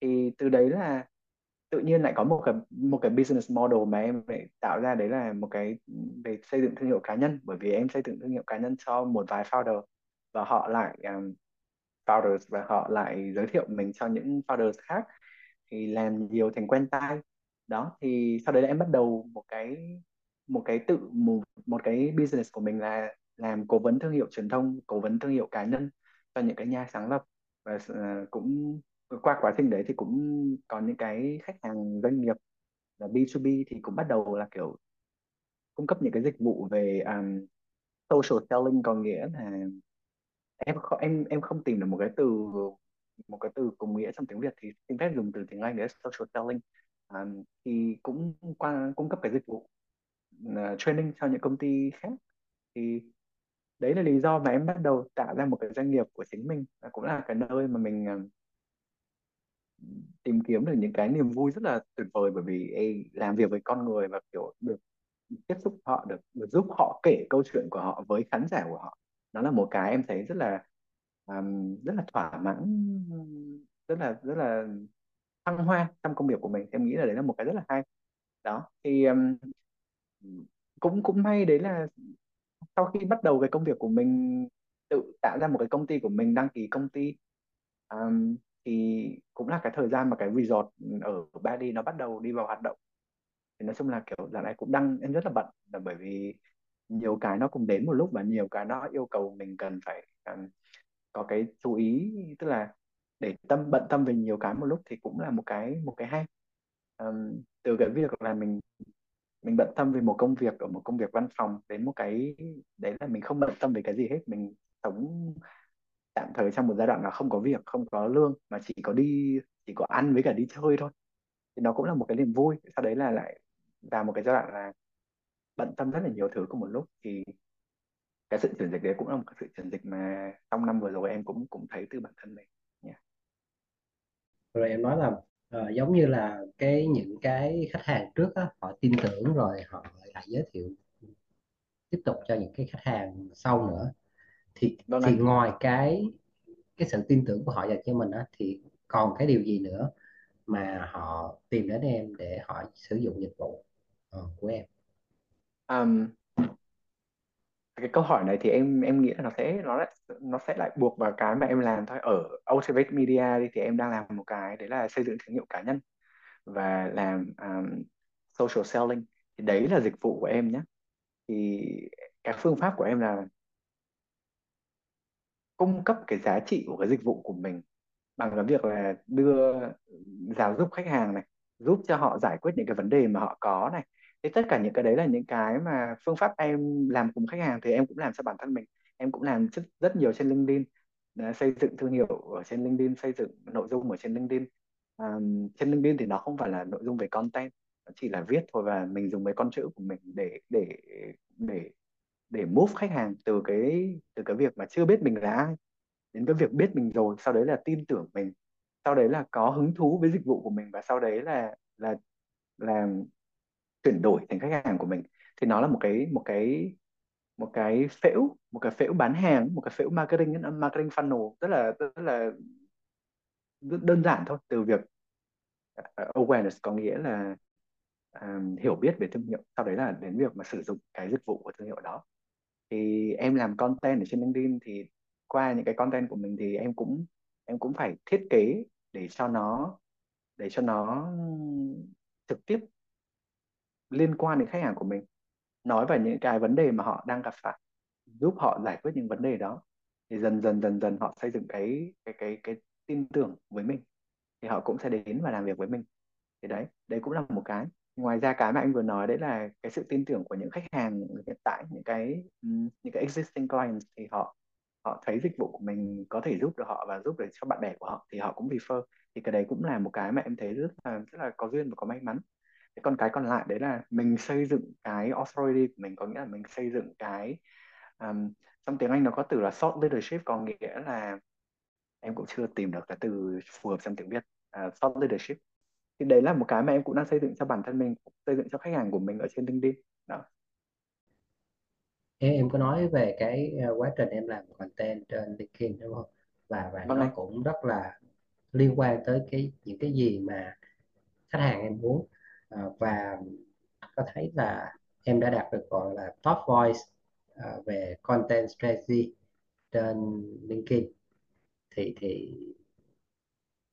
Thì từ đấy là tự nhiên lại có một cái một cái business model mà em lại tạo ra đấy là một cái về xây dựng thương hiệu cá nhân. Bởi vì em xây dựng thương hiệu cá nhân cho một vài founder và họ lại um, founders và họ lại giới thiệu mình cho những founders khác thì làm nhiều thành quen tai. Đó thì sau đấy là em bắt đầu một cái một cái tự một, một cái business của mình là làm cố vấn thương hiệu truyền thông cố vấn thương hiệu cá nhân cho những cái nhà sáng lập. Và uh, cũng qua quá trình đấy thì cũng có những cái khách hàng doanh nghiệp là B2B thì cũng bắt đầu là kiểu cung cấp những cái dịch vụ về um, social selling có nghĩa là em không em em không tìm được một cái từ một cái từ cùng nghĩa trong tiếng Việt thì xin phép dùng từ tiếng Anh để social selling. Um, thì cũng qua cung cấp cái dịch vụ uh, training cho những công ty khác. Thì đấy là lý do mà em bắt đầu tạo ra một cái doanh nghiệp của chính mình. Và cũng là cái nơi mà mình uh, tìm kiếm được những cái niềm vui rất là tuyệt vời. Bởi vì ê, làm việc với con người và kiểu được tiếp xúc họ được, được giúp họ kể câu chuyện của họ với khán giả của họ nó là một cái em thấy rất là um, rất là thỏa mãn rất là rất là thăng hoa trong công việc của mình. Em nghĩ là đấy là một cái rất là hay. Đó thì um, cũng cũng may đấy là sau khi bắt đầu cái công việc của mình tự tạo ra một cái công ty của mình đăng ký công ty um, thì cũng là cái thời gian mà cái resort ở Bali nó bắt đầu đi vào hoạt động. Thì nói chung là kiểu dạo này cũng đang em rất là bận là bởi vì nhiều cái nó cũng đến một lúc và nhiều cái nó yêu cầu mình cần phải um, có cái chú ý tức là để tâm bận tâm về nhiều cái một lúc thì cũng là một cái một cái hay. Um, từ cái việc là mình mình bận tâm về một công việc ở một công việc văn phòng đến một cái, đấy là mình không bận tâm về cái gì hết. Mình sống tạm thời trong một giai đoạn là không có việc, không có lương, mà chỉ có đi, chỉ có ăn với cả đi chơi thôi. Thì nó cũng là một cái niềm vui. Sau đấy là lại vào một cái giai đoạn là bận tâm rất là nhiều thứ cùng một lúc. Thì cái sự chuyển dịch đấy cũng là một cái sự chuyển dịch mà trong năm vừa rồi em cũng cũng thấy từ bản thân mình. Yeah. rồi em nói là uh, giống như là cái những cái khách hàng trước á, họ tin tưởng rồi họ lại giới thiệu tiếp tục cho những cái khách hàng sau nữa thì vâng thì anh. ngoài cái cái sự tin tưởng của họ dành cho mình á, thì còn cái điều gì nữa mà họ tìm đến em để họ sử dụng dịch vụ uh, của em um, cái câu hỏi này thì em em nghĩ là nó sẽ nó lại nó sẽ lại buộc vào cái mà em làm thôi. Ở Ultimate Media đi thì em đang làm một cái đấy là xây dựng thương hiệu cá nhân và làm um, social selling. Thì đấy là dịch vụ của em nhé thì cái phương pháp của em là cung cấp cái giá trị của cái dịch vụ của mình bằng cái việc là đưa giáo dục khách hàng này giúp cho họ giải quyết những cái vấn đề mà họ có này thì tất cả những cái đấy là những cái mà phương pháp em làm cùng khách hàng thì em cũng làm cho bản thân mình. Em cũng làm rất, rất nhiều trên LinkedIn. Ờ, xây dựng thương hiệu ở trên LinkedIn xây dựng nội dung ở trên LinkedIn. Um, trên LinkedIn thì nó không phải là nội dung về content nó chỉ là viết thôi và mình dùng mấy con chữ của mình để để để để move khách hàng từ cái từ cái việc mà chưa biết mình là ai đến cái việc biết mình rồi sau đấy là tin tưởng mình. Sau đấy là có hứng thú với dịch vụ của mình và sau đấy là là là chuyển đổi thành khách hàng của mình thì nó là một cái một cái một cái phễu một cái phễu bán hàng một cái phễu marketing ờ, marketing funnel rất là rất là rất đơn giản thôi từ việc ờ, awareness có nghĩa là um, hiểu biết về thương hiệu sau đấy là đến việc mà sử dụng cái dịch vụ của thương hiệu đó. Thì em làm content ở trên LinkedIn thì qua những cái content của mình thì em cũng em cũng phải thiết kế để cho nó để cho nó trực tiếp liên quan đến khách hàng của mình, nói về những cái vấn đề mà họ đang gặp phải, giúp họ giải quyết những vấn đề đó. Thì dần dần dần dần họ xây dựng cái cái cái cái tin tưởng với mình, thì họ cũng sẽ đến và làm việc với mình. Thì đấy đấy cũng là một cái. Ngoài ra cái mà anh vừa nói đấy là cái sự tin tưởng của những khách hàng hiện tại, những cái những cái existing clients thì họ họ thấy dịch vụ của mình có thể giúp được họ và giúp được cho bạn bè của họ thì họ cũng refer. Thì cái đấy cũng là một cái mà em thấy rất là rất là có duyên và có may mắn thế còn cái còn lại đấy là mình xây dựng cái authority của mình có nghĩa là mình xây dựng cái um, trong tiếng Anh nó có từ là thought leadership có nghĩa là em cũng chưa tìm được cái từ phù hợp trong tiếng Việt uh, thought leadership. Thì đấy là một cái mà em cũng đang xây dựng cho bản thân mình xây dựng cho khách hàng của mình ở trên LinkedIn đó. Em em có nói về cái ờ, quá trình em làm content trên LinkedIn đúng không? Và và vâng nó cũng rất là liên quan tới cái những cái gì mà khách hàng em muốn à, và có thấy là em đã đạt được gọi là top voice à, về content strategy trên LinkedIn. Thì thì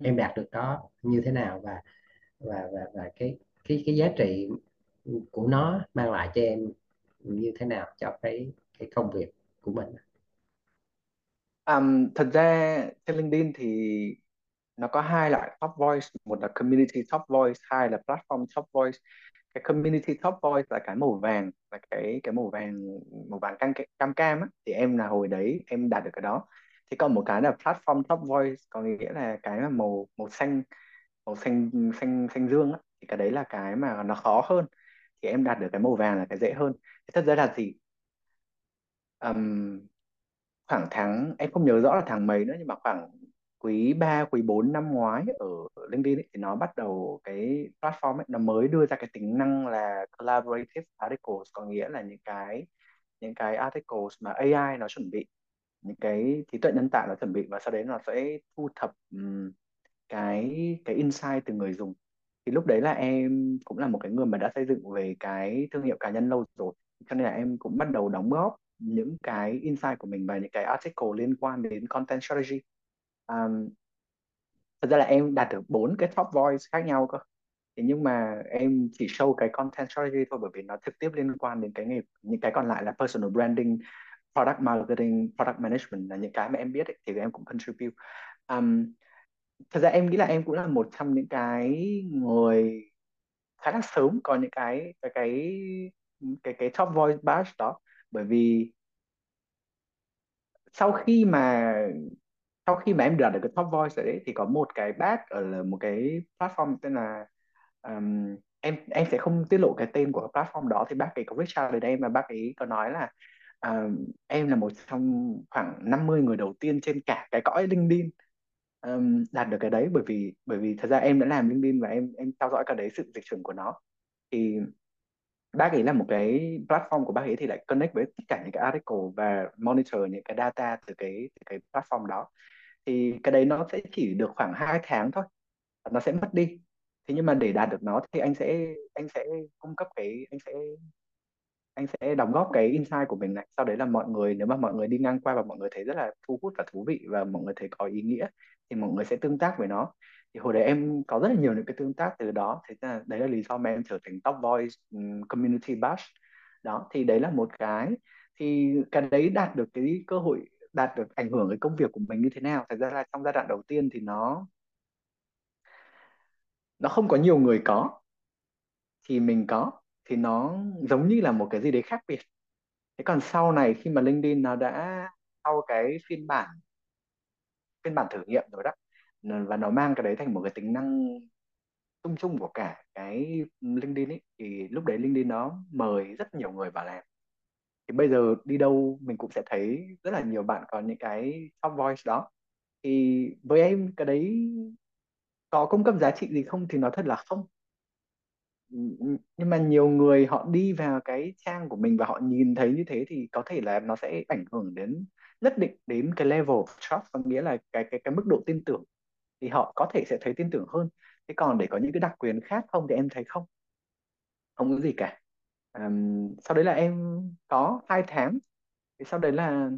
em đạt được đó như thế nào và và và và cái cái cái giá trị của nó mang lại cho em như thế nào cho cái cái công việc của mình? Um, thật ra trên LinkedIn thì nó có hai loại top voice một là community top voice hai là platform top voice. Cái community top voice là cái màu vàng là cái cái màu vàng màu vàng cam cam cam á. Thì em là hồi đấy em đạt được cái đó. Thì còn một cái là platform top voice có nghĩa là cái mà màu màu xanh màu xanh xanh xanh dương á. Thì cái đấy là cái mà nó khó hơn. Thì em đạt được cái màu vàng là cái dễ hơn. Thì thật ra là gì? Um, khoảng tháng em không nhớ rõ là tháng mấy nữa nhưng mà khoảng quý 3 quý 4 năm ngoái ở LinkedIn ấy, thì nó bắt đầu cái platform ấy nó mới đưa ra cái tính năng là collaborative articles có nghĩa là những cái những cái articles mà AI nó chuẩn bị những cái trí tuệ nhân tạo nó chuẩn bị và sau đấy nó sẽ thu thập um, cái cái insight từ người dùng. Thì lúc đấy là em cũng là một cái người mà đã xây dựng về cái thương hiệu cá nhân lâu rồi cho nên là em cũng bắt đầu đóng góp những cái insight của mình và những cái article liên quan đến content strategy um, thật ra là em đạt được bốn cái top voice khác nhau cơ. Thế nhưng mà em chỉ show cái content strategy thôi bởi vì nó trực tiếp liên quan đến cái nghề những cái còn lại là personal branding product marketing product management là những cái mà em biết ấy, thì em cũng contribute. Um, thật ra em nghĩ là em cũng là một trong những cái người khá là sớm có những cái cái cái cái cái top voice badge đó. Bởi vì sau khi mà sau khi mà em đạt được cái top voice rồi đấy thì có một cái bác ở một cái platform tên là um, em em sẽ không tiết lộ cái tên của cái platform đó thì bác ấy có reach out đến em và bác ấy có nói là um, em là một trong khoảng 50 người đầu tiên trên cả cái cõi LinkedIn um, đạt được cái đấy bởi vì bởi vì thật ra em đã làm LinkedIn và em em theo dõi cả đấy sự dịch chuyển của nó. Thì bác ấy là một cái platform của bác ấy thì lại connect với tất cả những cái article và monitor những cái data từ cái từ cái platform đó. Thì cái đấy nó sẽ chỉ được khoảng 2 tháng thôi, nó sẽ mất đi. Thế nhưng mà để đạt được nó thì anh sẽ anh sẽ cung cấp cái, anh sẽ anh sẽ đóng góp cái insight của mình này. Sau đấy là mọi người, nếu mà mọi người đi ngang qua và mọi người thấy rất là thu hút và thú vị và mọi người thấy có ý nghĩa thì mọi người sẽ tương tác với nó thì hồi đấy em có rất là nhiều những cái tương tác từ đó. Thế là đấy là lý do mà em trở thành top voice um, community bash đó thì đấy là một cái. Thì cái đấy đạt được cái cơ hội đạt được ảnh hưởng cái công việc của mình như thế nào? Thật ra là trong giai đoạn đầu tiên thì nó nó không có nhiều người có. Thì mình có. Thì nó giống như là một cái gì đấy khác biệt. Thế còn sau này khi mà LinkedIn nó đã sau cái phiên bản phiên bản thử nghiệm rồi đó và nó mang cái đấy thành một cái tính năng chung chung của cả cái LinkedIn ấy. Thì lúc đấy LinkedIn nó mời rất nhiều người vào làm. Thì bây giờ đi đâu mình cũng sẽ thấy rất là nhiều bạn có những cái top voice đó. Thì với em, cái đấy có cung cấp giá trị gì không thì nói thật là không. Nhưng mà nhiều người họ đi vào cái trang của mình và họ nhìn thấy như thế thì có thể là nó sẽ ảnh hưởng đến, nhất định đến cái level of trust, có nghĩa là cái cái cái mức độ tin tưởng thì họ có thể sẽ thấy tin tưởng hơn. Thế còn để có những cái đặc quyền khác không thì em thấy không? Không có gì cả. Um, sau đấy là em có hai tháng. Thì sau đấy là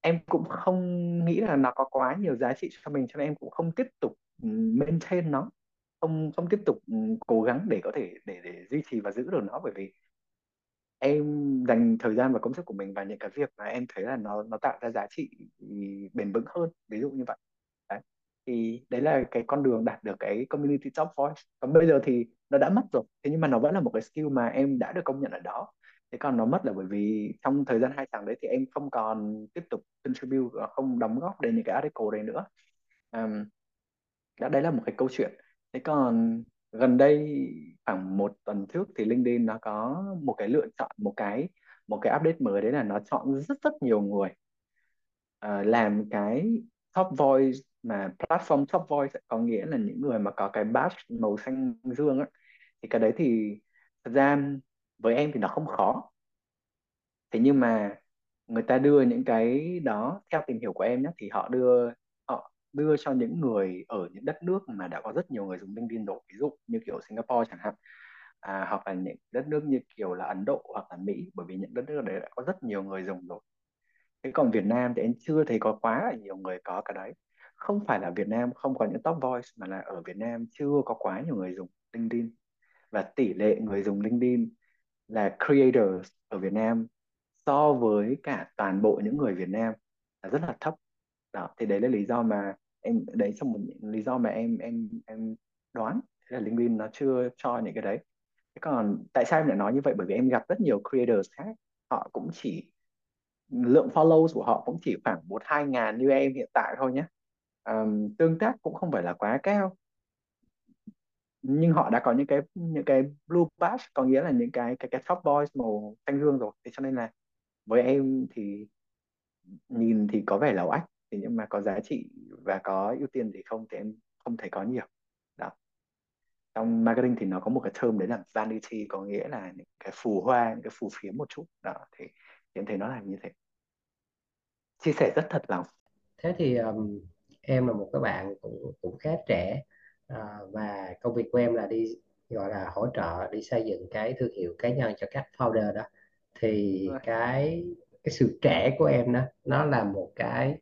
em cũng không nghĩ là nó có quá nhiều giá trị cho mình cho nên em cũng không tiếp tục maintain nó. Không không tiếp tục cố gắng để có thể để để duy trì và giữ được nó. Bởi vì em dành thời gian và công sức của mình vào những cái việc mà em thấy là nó nó tạo ra giá trị bền vững hơn. Ví dụ như vậy thì đấy là cái con đường đạt được cái community top voice. Còn bây giờ thì nó đã mất rồi thế nhưng mà nó vẫn là một cái skill mà em đã được công nhận ở đó. Thế còn nó mất là bởi vì trong thời gian hai tháng đấy thì em không còn tiếp tục contribute không đóng góp đến những cái article đấy nữa. Um, đã đấy là một cái câu chuyện. Thế còn gần đây khoảng một tuần trước thì LinkedIn nó có một cái lựa chọn một cái một cái update mới đấy là nó chọn rất rất nhiều người uh, làm cái top voice mà platform top voice có nghĩa là những người mà có cái badge màu xanh dương ấy. thì cái đấy thì thật ra với em thì nó không khó thế nhưng mà người ta đưa những cái đó theo tìm hiểu của em nhé thì họ đưa họ đưa cho những người ở những đất nước mà đã có rất nhiều người dùng LinkedIn rồi ví dụ như kiểu Singapore chẳng hạn à, hoặc là những đất nước như kiểu là Ấn Độ hoặc là Mỹ bởi vì những đất nước đấy đã có rất nhiều người dùng rồi thế còn Việt Nam thì em chưa thấy có quá là nhiều người có cái đấy không phải là Việt Nam, không có những top voice, mà là ở Việt Nam chưa có quá nhiều người dùng LinkedIn. Và tỷ lệ người dùng LinkedIn là creators ở Việt Nam so với cả toàn bộ những người Việt Nam là rất là thấp. Đó, thì đấy là lý do mà em, đấy trong một lý do mà em em em đoán thế là LinkedIn nó chưa cho những cái đấy. Thế còn tại sao em lại nói như vậy? Bởi vì em gặp rất nhiều creators khác, họ cũng chỉ, lượng follow của họ cũng chỉ khoảng một hai ngàn như em hiện tại thôi nhé um, tương tác cũng không phải là quá cao. Nhưng họ đã có những cái những cái blue badge có nghĩa là những cái cái cái top boys màu xanh dương rồi. Thế cho nên là với em thì nhìn thì có vẻ là oách thì nhưng mà có giá trị và có ưu tiên thì không thì em không thấy có nhiều. Đó. Trong marketing thì nó có một cái term đấy là vanity có nghĩa là những cái phù hoa những cái phù phiếm một chút. Đó thì, thì em thấy nó là như thế. Chia sẻ rất thật lòng. Thế thì um, em là một cái bạn cũng cũng khá trẻ à, và công việc của em là đi gọi là hỗ trợ đi xây dựng cái thương hiệu cá nhân cho các founder đó. Thì cái cái sự trẻ của em đó nó là một cái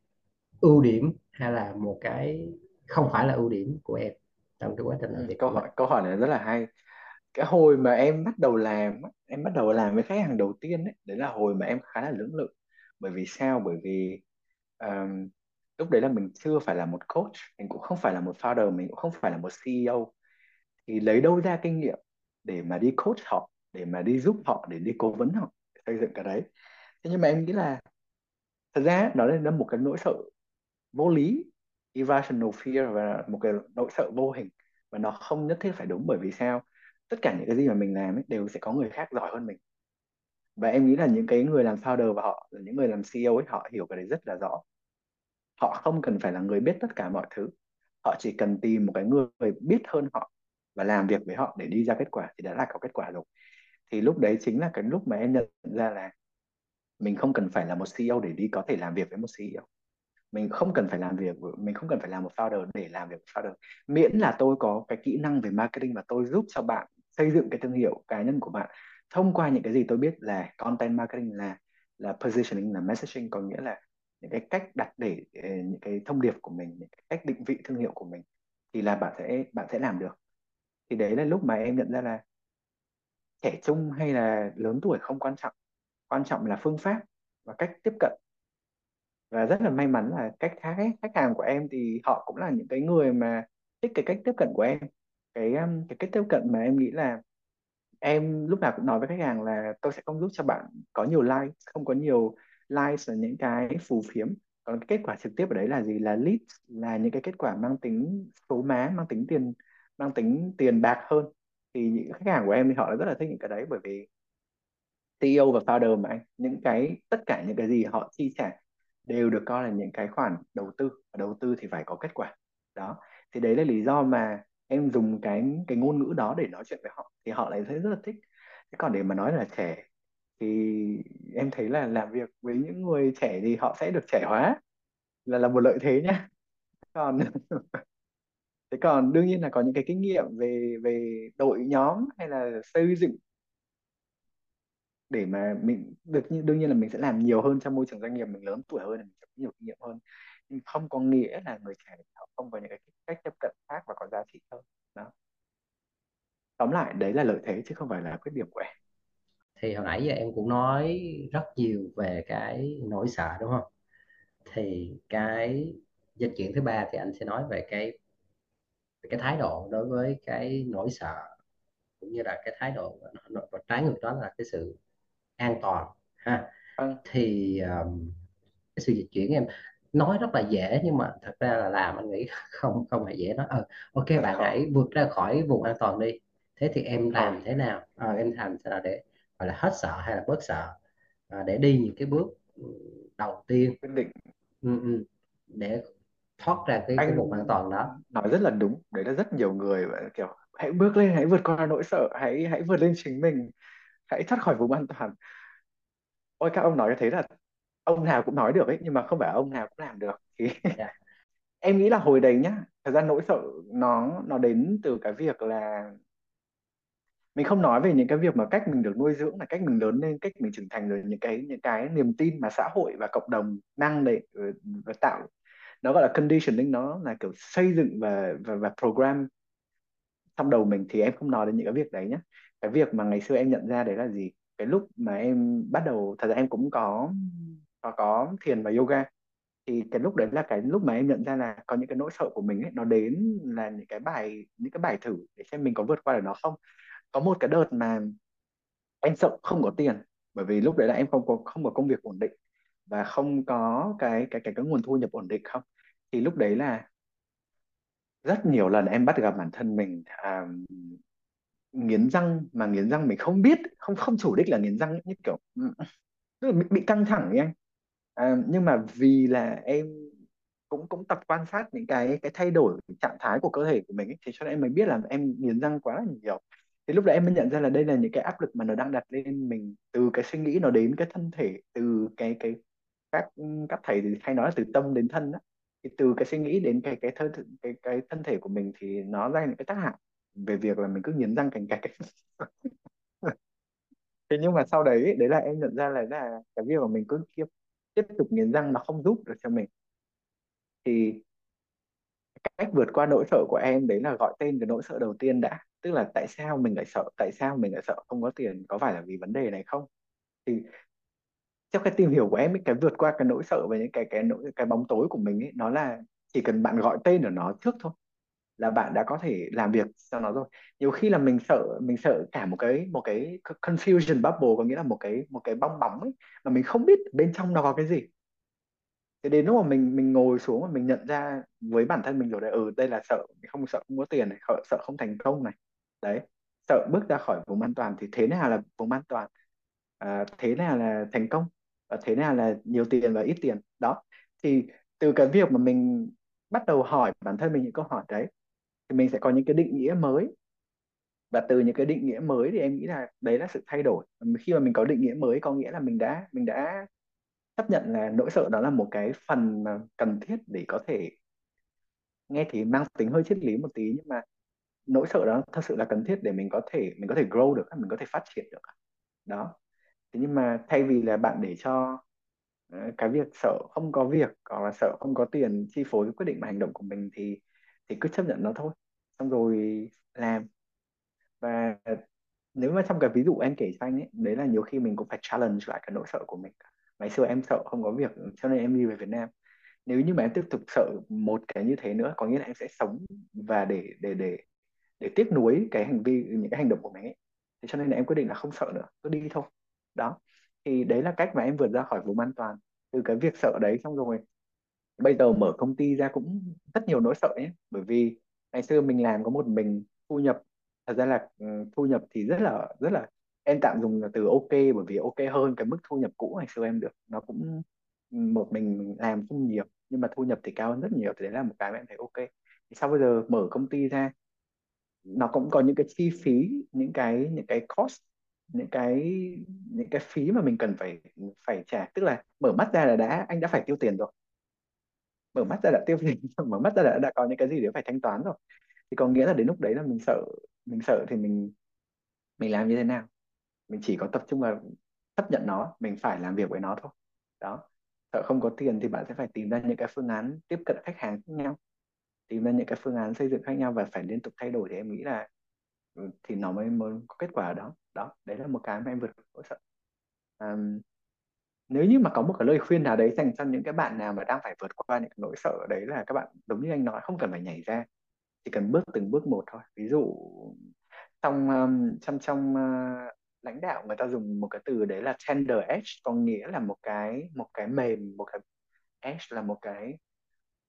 ưu điểm hay là một cái không phải là ưu điểm của em trong cái quá trình làm ừ, việc câu mình hỏi câu hỏi này rất là hay. Cái hồi mà em bắt đầu làm em bắt đầu làm với khách hàng đầu tiên đấy đấy là hồi mà em khá là lưỡng lự. Bởi vì sao? Bởi vì um, lúc đấy là mình chưa phải là một coach mình cũng không phải là một founder mình cũng không phải là một CEO thì lấy đâu ra kinh nghiệm để mà đi coach họ để mà đi giúp họ để đi cố vấn họ để xây dựng cái đấy. Thế nhưng mà em nghĩ là thật ra nó là một cái nỗi sợ vô lý irrational fear và một cái nỗi sợ vô hình và nó không nhất thiết phải đúng bởi vì sao? Tất cả những cái gì mà mình làm ấy, đều sẽ có người khác giỏi hơn mình. Và em nghĩ là những cái người làm founder và họ những người làm CEO ấy họ hiểu cái đấy rất là rõ họ không cần phải là người biết tất cả mọi thứ. Họ chỉ cần tìm một cái người biết hơn họ và làm việc với họ để đi ra kết quả thì đã là có kết quả rồi. Thì lúc đấy chính là cái lúc mà em nhận ra là mình không cần phải là một CEO để đi có thể làm việc với một CEO mình không cần phải làm việc, mình không cần phải làm một founder để làm việc với founder. Miễn là tôi có cái kỹ năng về marketing và tôi giúp cho bạn xây dựng cái thương hiệu cá nhân của bạn. Thông qua những cái gì tôi biết là content marketing là là positioning, là messaging có nghĩa là những cái cách đặt để ờ, những cái thông điệp của mình những cái cách định vị thương hiệu của mình thì là bạn sẽ bạn sẽ làm được. Thì đấy là lúc mà em nhận ra là trẻ trung hay là lớn tuổi không quan trọng. Quan trọng là phương pháp và cách tiếp cận. Và rất là may mắn là cách khác ấy, khách hàng của em thì họ cũng là những cái người mà thích cái cách tiếp cận của em. Cái um, cái cách tiếp cận mà em nghĩ là em lúc nào cũng nói với khách hàng là tôi sẽ không giúp cho bạn có nhiều like không có nhiều likes là những cái phù phiếm. Còn cái kết quả trực tiếp ở đấy là gì? Là leads là những cái kết quả mang tính số má, mang tính tiền, mang tính tiền bạc hơn. Thì những khách hàng của em thì họ rất là thích những cái đấy bởi vì CEO và founder mà anh, những cái, tất cả những cái gì họ chi trả đều được coi là những cái khoản đầu tư. Và đầu tư thì phải có kết quả. Đó. Thì đấy là lý do mà em dùng cái cái ngôn ngữ đó để nói chuyện với họ. Thì họ lại thấy rất là thích. Thế còn để mà nói là trẻ thì em thấy là làm việc với những người trẻ thì họ sẽ được trẻ hóa. Là là một lợi thế nhá. Còn thế còn đương nhiên là có những cái kinh nghiệm về về đội nhóm hay là xây dựng. Để mà mình, được như, đương nhiên là mình sẽ làm nhiều hơn trong môi trường doanh nghiệp, mình lớn tuổi hơn thì mình sẽ có nhiều kinh nghiệm hơn. Nhưng không có nghĩa là người trẻ họ không có những cái cách tiếp cận khác và có giá trị hơn. Đó. Tóm lại, đấy là lợi thế chứ không phải là khuyết điểm của em thì hồi nãy giờ em cũng nói rất nhiều về cái nỗi sợ đúng không? Thì cái dịch chuyển thứ ba thì anh sẽ nói về cái về cái thái độ đối với cái nỗi sợ cũng như là cái thái độ và trái ngược đó là cái sự an toàn ha? Vâng. Thì um, cái sự dịch chuyển em nói rất là dễ nhưng mà thật ra là làm anh nghĩ không không hề dễ đó. Ờ, ok bạn khó hãy vượt ra khỏi vùng an toàn đi. Thế thì em ờ. làm thế nào? Ờ, em làm thế nào để gọi là hết sợ hay là bớt sợ. À, để đi những cái bước ừ, đầu tiên. Quyết định. Ừ, ừ, để thoát ra cái cái vùng an toàn đó. nói rất là đúng. Đấy là rất nhiều người kiểu hãy bước lên hãy vượt qua nỗi sợ hãy hãy vượt lên chính mình hãy thoát khỏi vùng an toàn. Ôi các ông nói như thế là ông nào cũng nói được ấy nhưng mà không phải ông nào cũng làm được. Thì Dạ. em nghĩ là hồi đấy nhá thật ra nỗi sợ nó nó đến từ cái việc là mình không nói về những cái việc mà cách mình được nuôi dưỡng là cách mình lớn lên cách mình trưởng thành rồi những cái những cái niềm tin mà xã hội và cộng đồng năng để ừ, và tạo. Nó gọi là conditioning nó là kiểu xây dựng và và, và program trong đầu mình thì em không nói đến những cái việc đấy nhé cái việc mà ngày xưa em nhận ra đấy là gì? Cái lúc mà em bắt đầu thật ra em cũng có có có thiền và yoga. Thì cái lúc đấy là cái lúc mà em nhận ra là có những cái nỗi sợ của mình ấy nó đến là những cái bài những cái bài thử để xem mình có vượt qua được nó không có một cái đợt mà em sợ không có tiền bởi vì lúc đấy là em không có không có công việc ổn định và không có cái cái cái cái nguồn thu nhập ổn định không? Thì lúc đấy là rất nhiều lần em bắt gặp bản thân mình à, nghiến răng mà nghiến răng mình không biết không không chủ đích là nghiến răng như kiểu ừ, tức là bị, bị căng thẳng ấy anh. À, nhưng mà vì là em cũng cũng tập quan sát những cái cái thay đổi trạng thái của cơ thể của mình ấy, thì cho nên em mới biết là em nghiến răng quá là nhiều thì lúc đấy em mới nhận ra là đây là những cái áp lực mà nó đang đặt lên mình từ cái suy nghĩ nó đến cái thân thể, từ cái cái các các thầy thì hay nói là từ tâm đến thân đó thì từ cái suy nghĩ đến cái cái thân cái cái thân thể của mình thì nó ra những cái tác hại về việc là mình cứ nghiến răng cành cạch. Thế nhưng mà sau đấy đấy là em nhận ra là là cái việc mà mình cứ tiếp tiếp tục nghiến răng nó không giúp được cho mình. Thì cách vượt qua nỗi sợ của em đấy là gọi tên cái nỗi sợ đầu tiên đã. Tức là tại sao mình lại sợ tại sao mình lại sợ không có tiền? Có phải là vì vấn đề này không? Thì trong cái tìm hiểu của em ấy, cái vượt qua cái nỗi sợ và những cái cái nỗi cái bóng tối của mình ấy nó là chỉ cần bạn gọi tên của nó trước thôi là bạn đã có thể làm việc cho nó rồi. Nhiều khi là mình sợ mình sợ cả một cái một cái confusion bubble có nghĩa là một cái một cái bong bóng ấy mà mình không biết bên trong nó có cái gì thế đến lúc mà mình mình ngồi xuống và mình nhận ra với bản thân mình rồi đấy ừ đây là sợ không sợ không có tiền này sợ, sợ không thành công này. Đấy sợ bước ra khỏi vùng an toàn thì thế nào là vùng an toàn? À, thế nào là thành công? Và thế nào là nhiều tiền và ít tiền? Đó thì từ cái việc mà mình bắt đầu hỏi bản thân mình những câu hỏi đấy thì mình sẽ có những cái định nghĩa mới. Và từ những cái định nghĩa mới thì em nghĩ là đấy là sự thay đổi. Khi mà mình có định nghĩa mới có nghĩa là mình đã mình đã chấp nhận là nỗi sợ đó là một cái phần mà cần thiết để có thể nghe thì mang tính hơi triết lý một tí, nhưng mà nỗi sợ đó thật sự là cần thiết để mình có thể, mình có thể grow được, mình có thể phát triển được. Đó. Thế nhưng mà thay vì là bạn để cho ờ, cái việc sợ không có việc hoặc là sợ không có tiền chi phối cái quyết định và hành động của mình thì thì cứ chấp nhận nó thôi. Xong rồi làm. Và nếu mà trong cái ví dụ em kể cho anh ấy, đấy là nhiều khi mình cũng phải challenge lại cái nỗi sợ của mình ngày xưa em sợ không có việc, cho nên em đi về Việt Nam. Nếu như mà em tiếp tục sợ một cái như thế nữa, có nghĩa là em sẽ sống và để để để để tiếc nuối cái hành vi, những cái hành động của mình ấy. Thế cho nên là em quyết định là không sợ nữa, cứ đi thôi. Đó. Thì đấy là cách mà em vượt ra khỏi vùng an toàn từ cái việc sợ đấy xong rồi. Bây giờ mở công ty ra cũng rất nhiều nỗi sợ nhé. Bởi vì ngày xưa mình làm có một mình thu nhập, thật ra là ừ, thu nhập thì rất là rất là em tạm dùng là từ ok bởi vì ok hơn cái mức thu nhập cũ ngày xưa em được. Nó cũng một mình làm không nhiều nhưng mà thu nhập thì cao hơn rất nhiều thì đấy là một cái mà em thấy ok. Thì sau bây giờ mở công ty ra nó cũng có những cái chi phí những cái những cái cost những cái những cái phí mà mình cần phải phải trả. Tức là mở mắt ra là đã anh đã phải tiêu tiền rồi. Mở mắt ra đã tiêu tiền mở mắt ra đã, đã có những cái gì để phải thanh toán rồi. Thì có nghĩa là đến lúc đấy là mình sợ mình sợ thì mình mình làm như thế nào? Mình chỉ có tập trung vào chấp nhận nó mình phải làm việc với nó thôi. Đó. Sợ không có tiền thì bạn sẽ phải tìm ra những cái phương án tiếp cận khách hàng khác nhau tìm ra những cái phương án xây dựng khác nhau và phải liên tục thay đổi thì em nghĩ là ừ, thì nó mới mới có kết quả ở đó. Đó đấy là một cái mà em vượt nỗi sợ. À, nếu như mà có một cái lời khuyên nào đấy dành cho những cái bạn nào mà đang phải vượt qua những cái nỗi sợ đấy là các bạn đúng như anh nói không cần phải nhảy ra chỉ cần bước từng bước một thôi. Ví dụ trong um, trong trong uh, lãnh đạo người ta dùng một cái từ đấy là tender edge có nghĩa là một cái một cái mềm một cái edge là một cái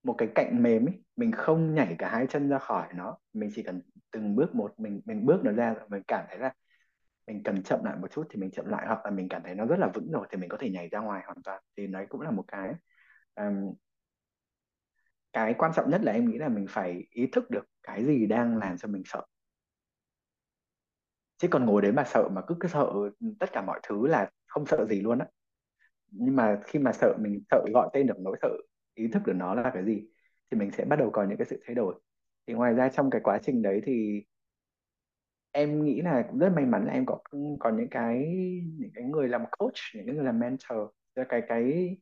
một cái cạnh mềm ấy mình không nhảy cả hai chân ra khỏi nó. Mình chỉ cần từng bước một mình mình bước nó ra mình cảm thấy là mình cần chậm lại một chút thì mình chậm lại hoặc là mình cảm thấy nó rất là vững rồi thì mình có thể nhảy ra ngoài hoàn toàn. Thì đấy cũng là một cái um, cái quan trọng nhất là em nghĩ là mình phải ý thức được cái gì đang làm cho mình sợ chứ còn ngồi đấy mà sợ, mà cứ cứ sợ tất cả mọi thứ là không sợ gì luôn á. Nhưng mà khi mà sợ, mình sợ gọi tên được, nỗi sợ ý thức được nó là cái gì thì mình sẽ bắt đầu có những cái sự thay đổi. Thì ngoài ra trong cái quá trình đấy thì em nghĩ là cũng rất may mắn là em có có những cái những cái người làm coach, những cái người làm mentor. Tức cái cái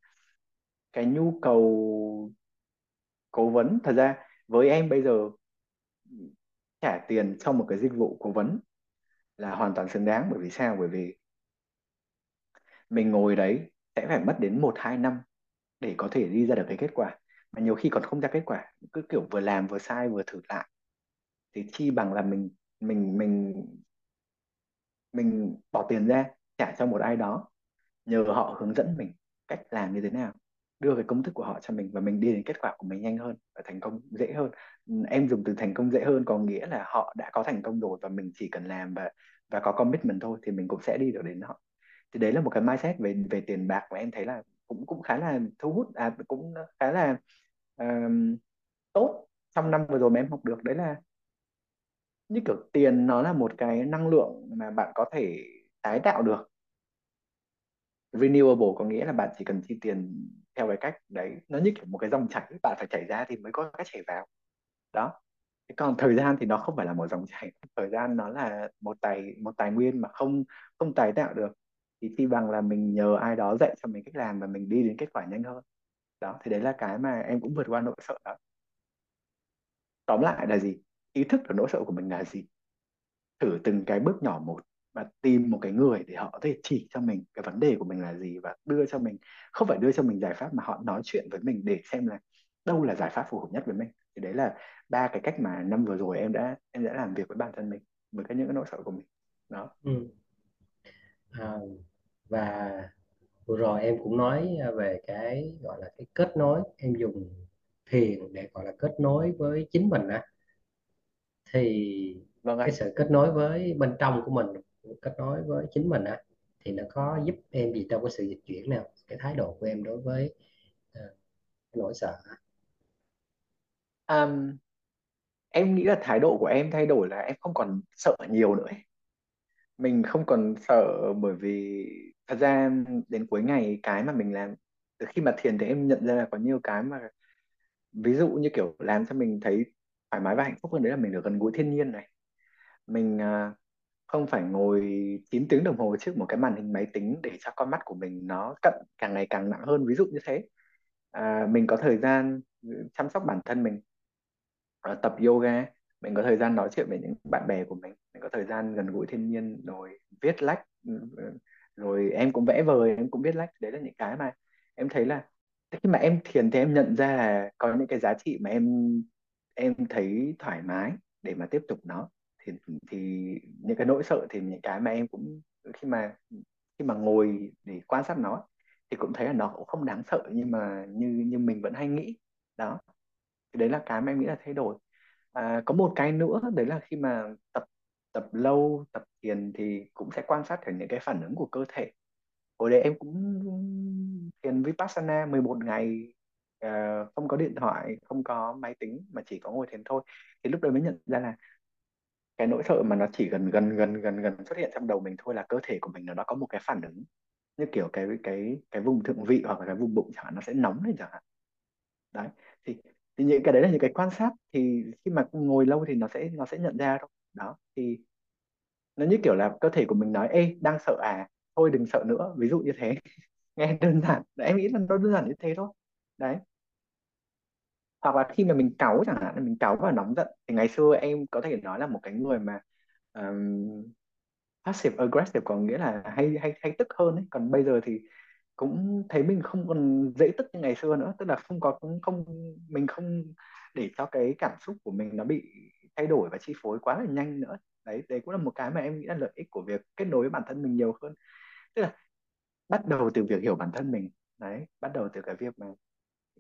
cái nhu cầu, cố vấn. Thật ra với em bây giờ, trả tiền cho một cái dịch vụ cố vấn là hoàn toàn xứng đáng. Bởi vì sao? Bởi vì mình ngồi đấy sẽ phải mất đến một, hai năm để có thể đi ra được cái kết quả. Mà nhiều khi còn không ra kết quả, cứ kiểu vừa làm vừa sai vừa thử lại. Thì chi bằng là mình mình mình mình bỏ tiền ra trả cho một ai đó, nhờ họ hướng dẫn mình cách làm như thế nào đưa cái công thức của họ cho mình và mình đi đến kết quả của mình nhanh hơn và thành công dễ hơn. Ừ, em dùng từ thành công dễ hơn có nghĩa là họ đã có thành công rồi và mình chỉ cần làm và và có commitment thôi thì mình cũng sẽ đi được đến họ. Thì đấy là một cái mindset về về tiền bạc mà em thấy là cũng cũng khá là thu hút à cũng khá là um, tốt trong năm vừa rồi mà em học được. Đấy là như kiểu tiền nó là một cái năng lượng mà bạn có thể tái tạo được. Renewable có nghĩa là bạn chỉ cần chi tiền theo cái cách đấy, nó như kiểu một cái dòng chảy, bạn phải chảy ra thì mới có cách chảy vào. Đó. Thế còn thời gian thì nó không phải là một dòng chảy, thời gian nó là một tài một tài nguyên mà không không tái tạo được. Thì chi bằng là mình nhờ ai đó dạy cho mình cách làm và mình đi đến kết quả nhanh hơn. Đó, thì đấy là cái mà em cũng vượt qua nỗi sợ đó. Tóm lại là gì? Ý thức được nỗi sợ của mình là gì? Thử từng cái bước nhỏ một và tìm một cái người để họ có thể chỉ cho mình cái vấn đề của mình là gì và đưa cho mình không phải đưa cho mình giải pháp mà họ nói chuyện với mình để xem là đâu là giải pháp phù hợp nhất với mình. Thì đấy là ba cái cách mà năm vừa rồi em đã em đã làm việc với bản thân mình với cái những cái nỗi sợ của mình. Đó. Ừ. à, và vừa rồi em cũng nói à, về cái gọi là cái kết nối em dùng thiền để gọi là kết nối với chính mình á. Thì vâng cái sự kết nối với bên trong của mình kết nối với chính mình á thì nó có giúp em gì trong cái sự dịch chuyển nào cái thái độ của em đối với uh, nỗi sợ um, em nghĩ là thái độ của em thay đổi là em không còn sợ nhiều nữa ấy. mình không còn sợ bởi vì thật ra đến cuối ngày cái mà mình làm từ khi mà thiền thì em nhận ra là có nhiều cái mà ví dụ như kiểu làm cho mình thấy thoải mái và hạnh phúc hơn đấy là mình được gần gũi thiên nhiên này mình uh, không phải ngồi 9 tiếng đồng hồ trước một cái màn hình máy tính để cho con mắt của mình nó cận càng ngày càng nặng hơn ví dụ như thế. À, mình có thời gian ừ, chăm sóc bản thân mình ờ, tập yoga mình có thời gian nói chuyện với những bạn bè của mình mình có thời gian gần gũi thiên nhiên rồi viết lách ừ, ừ, rồi em cũng vẽ vời em cũng viết lách đấy là những cái mà em thấy là khi mà em thiền thì em nhận ra là có những cái giá trị mà em em thấy thoải mái để mà tiếp tục nó thì thì những cái nỗi sợ thì những cái mà em cũng khi mà khi mà ngồi để quan sát nó thì cũng thấy là nó cũng không đáng sợ nhưng mà như như mình vẫn hay nghĩ. Đó. Thì đấy là cái mà em nghĩ là thay đổi. À, có một cái nữa đấy là khi mà tập tập lâu tập thiền thì cũng sẽ quan sát được những cái phản ứng của cơ thể. Hồi đấy em cũng thiền Vipassana 11 ngày ờ, không có điện thoại không có máy tính mà chỉ có ngồi thiền thôi. Thì lúc đấy mới nhận ra là cái nỗi sợ mà nó chỉ gần gần gần gần gần xuất hiện trong đầu mình thôi là cơ thể của mình nó đã có một cái phản ứng. Như kiểu cái cái cái vùng thượng vị hoặc là cái vùng bụng chẳng hạn nó sẽ nóng lên chẳng hạn. Đấy thì, thì những cái đấy là những cái quan sát thì khi mà ngồi lâu thì nó sẽ nó sẽ nhận ra thôi. Đó thì nó như kiểu là cơ thể của mình nói ê đang sợ à? Thôi đừng sợ nữa. Ví dụ như thế. Nghe đơn giản. Em nghĩ là nó đơn giản như thế thôi. Đấy hoặc là khi mà mình cáu chẳng hạn mình cáu và nóng giận thì ngày xưa em có thể nói là một cái người mà um, passive aggressive có nghĩa là hay hay hay tức hơn ấy. Còn bây giờ thì cũng thấy mình không còn dễ tức như ngày xưa nữa tức là không có cũng không mình không để cho cái cảm xúc của mình nó bị thay đổi và chi phối quá là nhanh nữa. Đấy đấy cũng là một cái mà em nghĩ là lợi ích của việc kết nối với bản thân mình nhiều hơn. Tức là bắt đầu từ việc hiểu bản thân mình. Đấy bắt đầu từ cái việc mà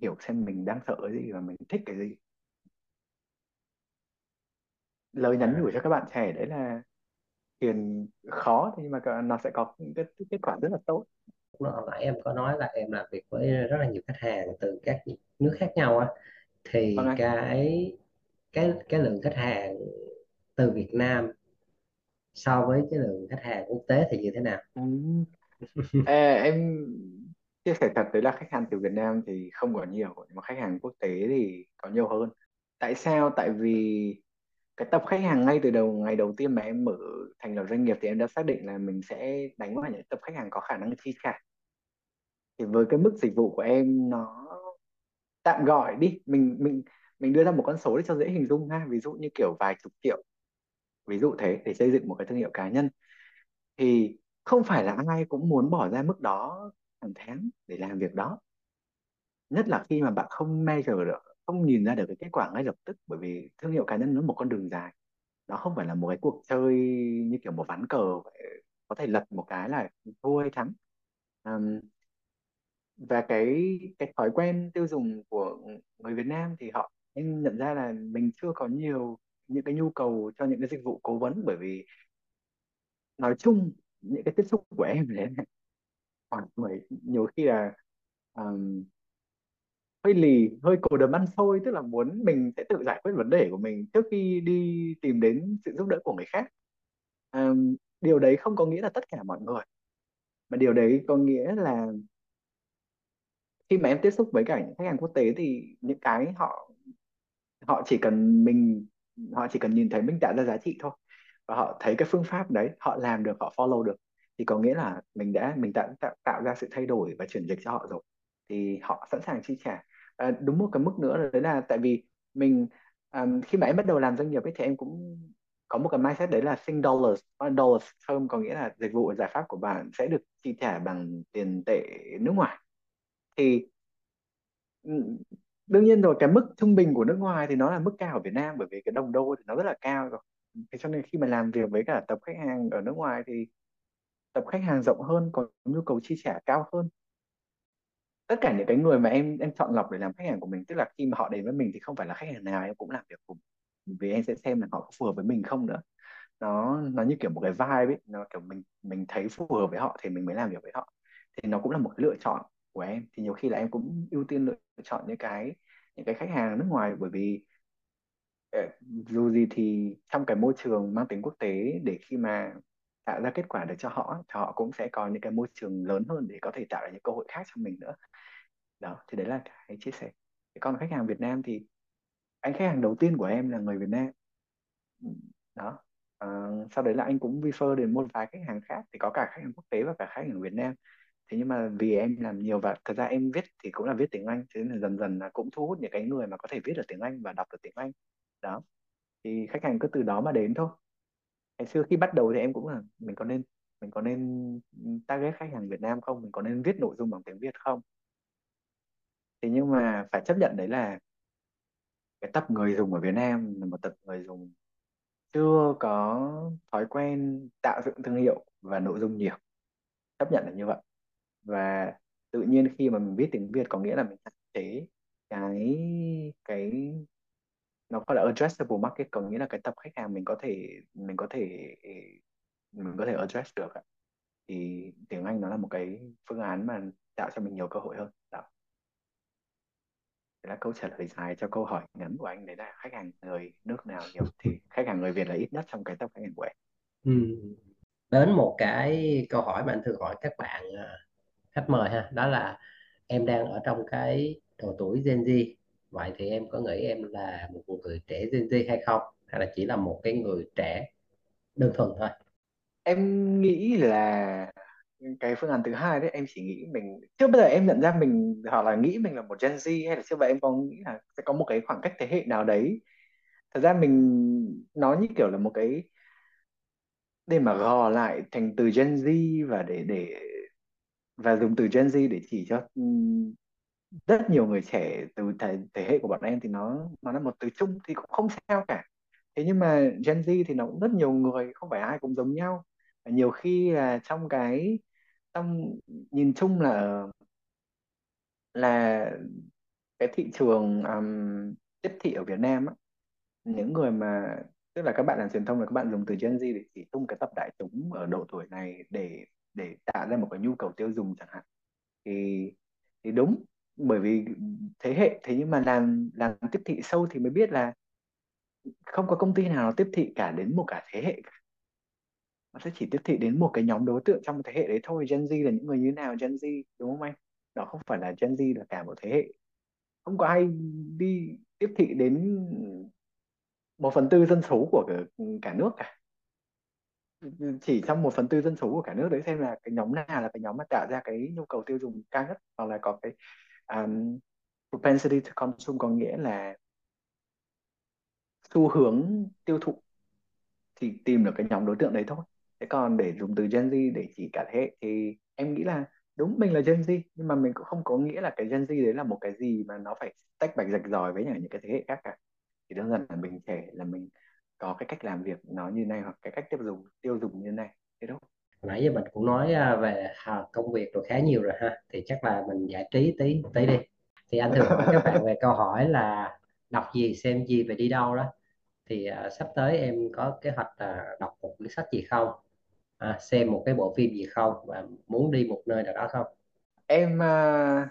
hiểu xem mình đang sợ cái gì và mình thích cái gì. Lời nhắn nhủ à, cho các bạn trẻ đấy là tiền khó nhưng mà nó sẽ có những cái kết quả rất là tốt. Lúc hồi nãy em có nói là em làm việc với rất là nhiều khách hàng từ các nước khác nhau á vâng thì anh cái cái cái lượng khách hàng từ Việt Nam so với cái lượng khách hàng quốc tế thì như thế nào? Ừ. Ê, em chia sẻ thật đấy là khách hàng từ Việt Nam thì không có nhiều, nhưng mà khách hàng quốc tế thì có nhiều hơn. Tại sao? Tại vì cái tập khách hàng ngay từ đầu, ngày đầu tiên mà em mở thành lập doanh nghiệp thì em đã xác định là mình sẽ đánh vào những tập khách hàng có khả năng chi trả. Thì với cái mức dịch vụ của em nó tạm gọi đi, mình mình mình đưa ra một con số để cho dễ hình dung ha. Ví dụ như kiểu vài chục triệu. Ví dụ thế, để xây dựng một cái thương hiệu cá nhân. Thì không phải là ai cũng muốn bỏ ra mức đó hàng tháng để làm việc đó nhất là khi mà bạn không measure được không nhìn ra được cái kết quả ngay lập tức bởi vì thương hiệu cá nhân nó một con đường dài nó không phải là một cái cuộc chơi như kiểu một ván cờ vậy. có thể lật một cái là thua hay thắng Ừm, và cái cái thói quen tiêu dùng của người Việt Nam thì họ nên nhận ra là mình chưa có nhiều những cái nhu cầu cho những cái dịch vụ cố vấn bởi vì nói chung những cái tiếp xúc của em đấy khoảng mười nhiều khi là um, hơi lì hơi cồ đầm ăn xôi tức là muốn mình sẽ tự giải quyết vấn đề của mình trước khi đi tìm đến sự giúp đỡ của người khác. Um, điều đấy không có nghĩa là tất cả mọi người mà điều đấy có nghĩa là khi mà em tiếp xúc với cả những khách hàng quốc tế thì những cái họ họ chỉ cần mình họ chỉ cần nhìn thấy mình tạo ra giá trị thôi và họ thấy cái phương pháp đấy họ làm được họ follow được thì có nghĩa là mình đã mình đã tạo, tạo ra sự thay đổi và chuyển dịch cho họ rồi thì họ sẵn sàng chi trả. À, đúng một cái mức nữa đấy là tại vì mình à, khi mà em bắt đầu làm doanh nghiệp ấy thì em cũng có một cái mindset đấy là sing dollars dollars term có nghĩa là dịch vụ giải pháp của bạn sẽ được chi trả bằng tiền tệ nước ngoài. Thì đương nhiên rồi cái mức trung bình của nước ngoài thì nó là mức cao ở Việt Nam bởi vì cái đồng đô thì nó rất là cao rồi. Thế cho nên khi mà làm việc với cả tập khách hàng ở nước ngoài thì tập khách hàng rộng hơn, có nhu cầu chi trả cao hơn. Tất cả những cái người mà em em chọn lọc để làm khách hàng của mình, tức là khi mà họ đến với mình thì không phải là khách hàng nào em cũng làm việc cùng. Vì em sẽ xem là họ có phù hợp với mình không nữa. Nó nó như kiểu một cái vibe ấy, nó kiểu mình mình thấy phù hợp với họ thì mình mới làm việc với họ. Thì nó cũng là một cái lựa chọn của em. Thì nhiều khi là em cũng ưu tiên lựa chọn những cái những cái khách hàng nước ngoài, bởi vì ờ, dù gì thì trong cái môi trường mang tính quốc tế để khi mà tạo ra kết quả được cho họ thì họ cũng sẽ có những cái môi trường lớn hơn để có thể tạo ra những cơ hội khác cho mình nữa. Đó thì đấy là cái chia sẻ. Còn khách hàng Việt Nam thì anh khách hàng đầu tiên của em là người Việt Nam. Đó. À, sau đấy là anh cũng refer đến một vài khách hàng khác thì có cả khách hàng quốc tế và cả khách hàng Việt Nam. Thế nhưng mà vì em làm nhiều và thật ra em viết thì cũng là viết tiếng Anh thế nên là dần dần là cũng thu hút những cái người mà có thể viết được tiếng Anh và đọc được tiếng Anh. Đó. Thì khách hàng cứ từ đó mà đến thôi ngày xưa khi bắt đầu thì em cũng là, mình có nên, mình có nên target khách hàng Việt Nam không? Mình có nên viết nội dung bằng tiếng Việt không? Thế nhưng mà phải chấp nhận đấy là cái tập người dùng ở Việt Nam là một tập người dùng chưa có thói quen tạo dựng thương hiệu và nội dung nhiều. Chấp nhận là như vậy. Và tự nhiên khi mà mình viết tiếng Việt có nghĩa là mình hạn chế cái cái nó gọi là addressable market, có nghĩa là cái tập khách hàng mình có thể, mình có thể, mình có thể address được ạ. thì tiếng Anh nó là một cái phương án mà tạo cho mình nhiều cơ hội hơn đó Thế là câu trả lời dài cho câu hỏi ngắn của anh, đấy là khách hàng người nước nào nhiều thì khách hàng người Việt là ít nhất trong cái tập khách hàng của em ừ. đến một cái câu hỏi mà anh thường hỏi các bạn à, khách mời ha, đó là em đang ở trong cái độ tuổi Gen Z vậy thì em có nghĩ em là một người trẻ Gen Z hay không? Hay là chỉ là một cái người trẻ đơn thuần thôi? Em nghĩ là cái phương án thứ hai đấy, em chỉ nghĩ mình, trước bây giờ em nhận ra mình hoặc là nghĩ mình là một Gen Z hay là trước vậy em có nghĩ là sẽ có một cái khoảng cách thế hệ nào đấy. Thật ra mình nó như kiểu là một cái, để mà gò lại thành từ Gen Z và để để, và dùng từ Gen Z để chỉ cho rất nhiều người trẻ từ thế, thế hệ của bọn em thì nó nó là một từ chung thì cũng không sao cả. Thế nhưng mà Gen Z thì nó cũng rất nhiều người không phải ai cũng giống nhau. Và nhiều khi là trong cái trong nhìn chung là là cái thị trường um, tiếp thị ở Việt Nam á, những người mà tức là các bạn làm truyền thông là các bạn dùng từ Gen Z để chỉ tung cái tập đại chúng ở độ tuổi này để để tạo ra một cái nhu cầu tiêu dùng chẳng hạn. Thì thì đúng bởi vì thế hệ thế nhưng mà làm làm tiếp thị sâu thì mới biết là không có công ty nào nó tiếp thị cả đến một cả thế hệ cả. nó sẽ chỉ tiếp thị đến một cái nhóm đối tượng trong một thế hệ đấy thôi. Gen Z là những người như thế nào? Gen Z đúng không anh? Đó không phải là Gen Z là cả một thế hệ. Không có ai đi tiếp thị đến một phần tư dân số của cả, cả nước cả. Chỉ trong một phần tư dân số của cả nước đấy xem là cái nhóm nào là cái nhóm mà tạo ra cái nhu cầu tiêu dùng cao nhất hoặc là có cái um, propensity to consume có nghĩa là xu hướng tiêu thụ thì tìm được cái nhóm đối tượng đấy thôi. Thế còn để dùng từ Gen Z để chỉ cả thế hệ thì em nghĩ là đúng mình là Gen Z nhưng mà mình cũng không có nghĩa là cái Gen Z đấy là một cái gì mà nó phải tách bạch rạch ròi với những cái thế hệ khác cả. Chỉ đơn giản là mình trẻ là mình có cái cách làm việc nó như này hoặc cái cách tiêu dùng tiêu dùng như này. Thế thôi nãy giờ mình cũng nói à, về công việc rồi khá nhiều rồi ha thì chắc là mình giải trí tí tí đi. Thì anh thường hỏi các bạn về câu hỏi là đọc gì xem gì và đi đâu đó. Thì uh, sắp tới em có kế hoạch là đọc một cuốn sách gì không? À, xem một cái bộ phim gì không? Và muốn đi một nơi nào đó không? Em uh,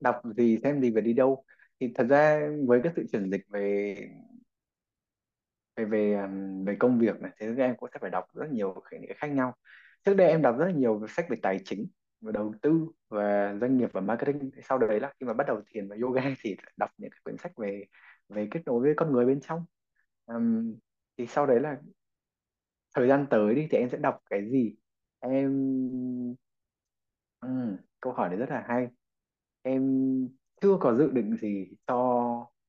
đọc gì xem gì và đi đâu? Thì thật ra với cái sự chuyển dịch về về về um, về công việc này thế em cũng sẽ phải đọc rất nhiều khái niệm khác nhau trước đây em đọc rất là nhiều sách về tài chính và đầu tư và doanh nghiệp và marketing. Sau đấy là khi mà bắt đầu thiền và yoga thì đọc những cái quyển sách về về kết nối với con người bên trong. Um, thì sau đấy là thời gian tới đi thì em sẽ đọc cái gì? Em um, câu hỏi này rất là hay. Em chưa có dự định gì cho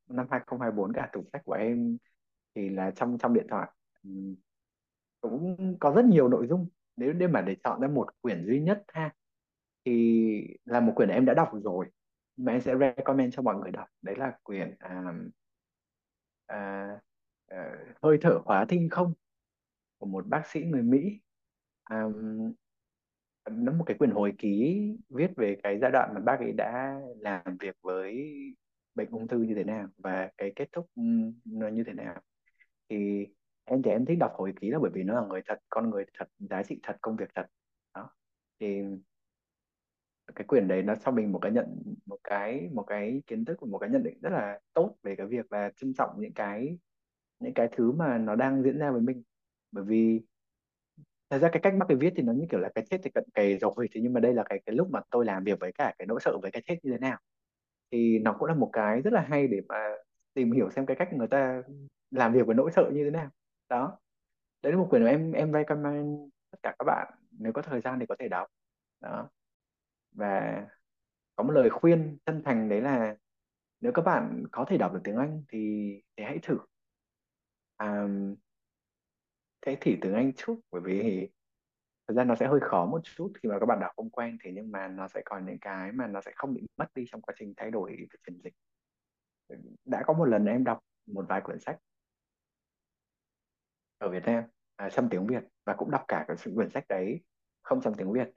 năm 2024 cả. Tủ sách của em thì là trong trong điện thoại. Um, cũng có rất nhiều nội dung nếu để mà để chọn ra một quyển duy nhất ha thì là một quyển em đã đọc rồi mà em sẽ recommend cho mọi người đọc. Đấy là quyển à, à, à, hơi thở hóa thinh không của một bác sĩ người Mỹ. À, nó một cái quyển hồi ký viết về cái giai đoạn mà bác ấy đã làm việc với bệnh ung thư như thế nào và cái kết thúc nó như thế nào. Thì em thì em thích đọc hồi ký là bởi vì nó là người thật, con người thật, giá trị thật, công việc thật. Đó. Thì cái quyển đấy nó cho mình một cái nhận, một cái một cái kiến thức và một cái nhận định rất là tốt về cái việc là trân trọng những cái những cái thứ mà nó đang diễn ra với mình. Bởi vì thật ra cái cách mắc cái viết thì nó như kiểu là cái chết thì cận kề rồi thì nhưng mà đây là cái cái lúc mà tôi làm việc với cả cái nỗi sợ với cái chết như thế nào. Thì nó cũng là một cái rất là hay để mà tìm hiểu xem cái cách người ta làm việc với nỗi sợ như thế nào đó. Đấy là một quyển mà em em recommend tất cả các bạn nếu có thời gian thì có thể đọc. Đó. Và có một lời khuyên chân thành đấy là nếu các bạn có thể đọc được tiếng Anh thì thì hãy thử. À, hãy thử tiếng Anh chút bởi vì thời ra nó sẽ hơi khó một chút khi mà các bạn đọc không quen thế nhưng mà nó sẽ còn những cái mà nó sẽ không bị mất đi trong quá trình thay đổi về chuyển dịch. Đã có một lần em đọc một vài quyển sách ở Việt Nam à, trong tiếng Việt và cũng đọc cả cái quyển sách đấy không trong tiếng Việt.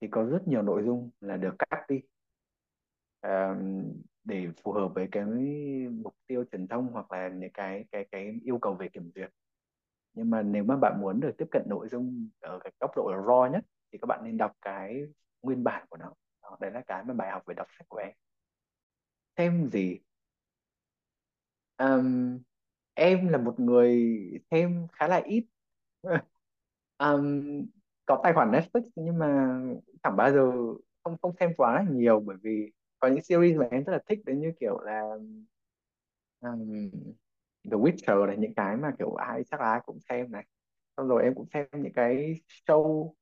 Thì có rất nhiều nội dung là được cắt đi à, để phù hợp với cái mục tiêu truyền thông hoặc là những cái cái cái yêu cầu về kiểm duyệt. Nhưng mà nếu mà bạn muốn được tiếp cận nội dung ở cái góc độ raw nhất thì các bạn nên đọc cái nguyên bản của nó. Đó, đấy là cái mà bài học về đọc sách của em. Thêm gì? Um, em là một người xem khá là ít. Ừm, có tài khoản Netflix nhưng mà chẳng bao giờ không không xem quá là nhiều bởi vì có những series mà em rất là thích đấy như kiểu là ừm, The Witcher này những cái mà kiểu ai chắc là ai cũng xem này. Xong rồi em cũng xem những cái show.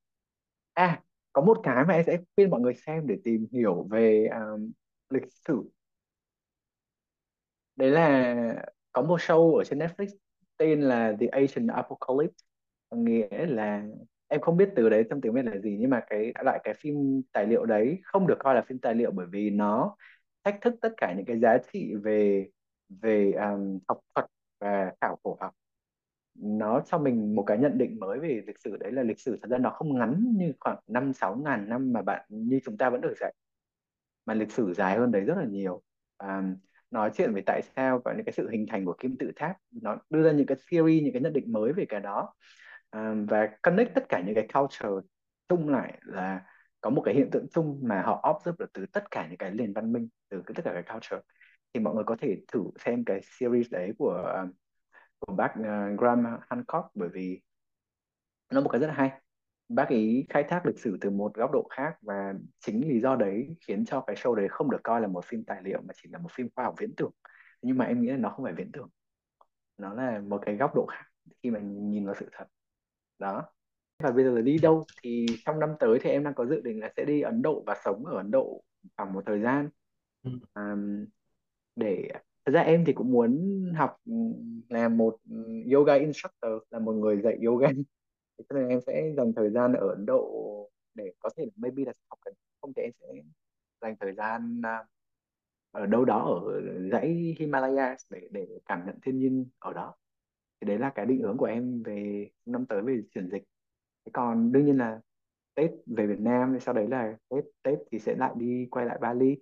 À có một cái mà em sẽ khuyên mọi người xem để tìm hiểu về um, lịch sử. Đấy là có một show ở trên Netflix tên là The Asian Apocalypse. Có nghĩa là em không biết từ đấy trong tiếng Việt là gì nhưng mà cái lại cái phim tài liệu đấy không được coi là phim tài liệu bởi vì nó thách thức tất cả những cái giá trị về về um, học thuật và khảo cổ học. Nó cho mình một cái nhận định mới về lịch sử đấy là lịch sử thật ra nó không ngắn như khoảng năm sáu ngàn năm mà bạn như chúng ta vẫn được dạy. Mà lịch sử dài hơn đấy rất là nhiều. Um, nói chuyện về tại sao và những cái sự hình thành của kim tự tháp nó đưa ra những cái theory những cái nhận định mới về cái đó. À, và connect tất cả những cái culture chung lại là có một cái hiện tượng chung mà họ observe được từ tất cả những cái nền văn minh từ tất cả cái culture. Thì mọi người có thể thử xem cái series đấy của của bác uh, Graham Hancock bởi vì nó một cái rất là hay bác ấy khai thác lịch sử từ một góc độ khác và chính lý do đấy khiến cho cái show đấy không được coi là một phim tài liệu mà chỉ là một phim khoa học viễn tưởng. Nhưng mà em nghĩ là nó không phải viễn tưởng. Nó là một cái góc độ khác khi mà nhìn vào sự thật. Đó. Và bây giờ là đi đâu? Thì trong năm tới thì em đang có dự định là sẽ đi Ấn Độ và sống ở Ấn Độ khoảng một thời gian. Ừ. à, để thật ra em thì cũng muốn học làm một yoga instructor là một người dạy yoga cho nên em sẽ dành thời gian ở Ấn Độ để có thể là maybe là học cần không thì em sẽ dành thời gian à, ở đâu đó ở dãy Himalaya để để cảm nhận thiên nhiên ở đó. Thì đấy là cái định hướng của em về năm tới về chuyển dịch. Thế còn đương nhiên là Tết về Việt Nam thì sau đấy là Tết Tết thì sẽ lại đi quay lại Bali.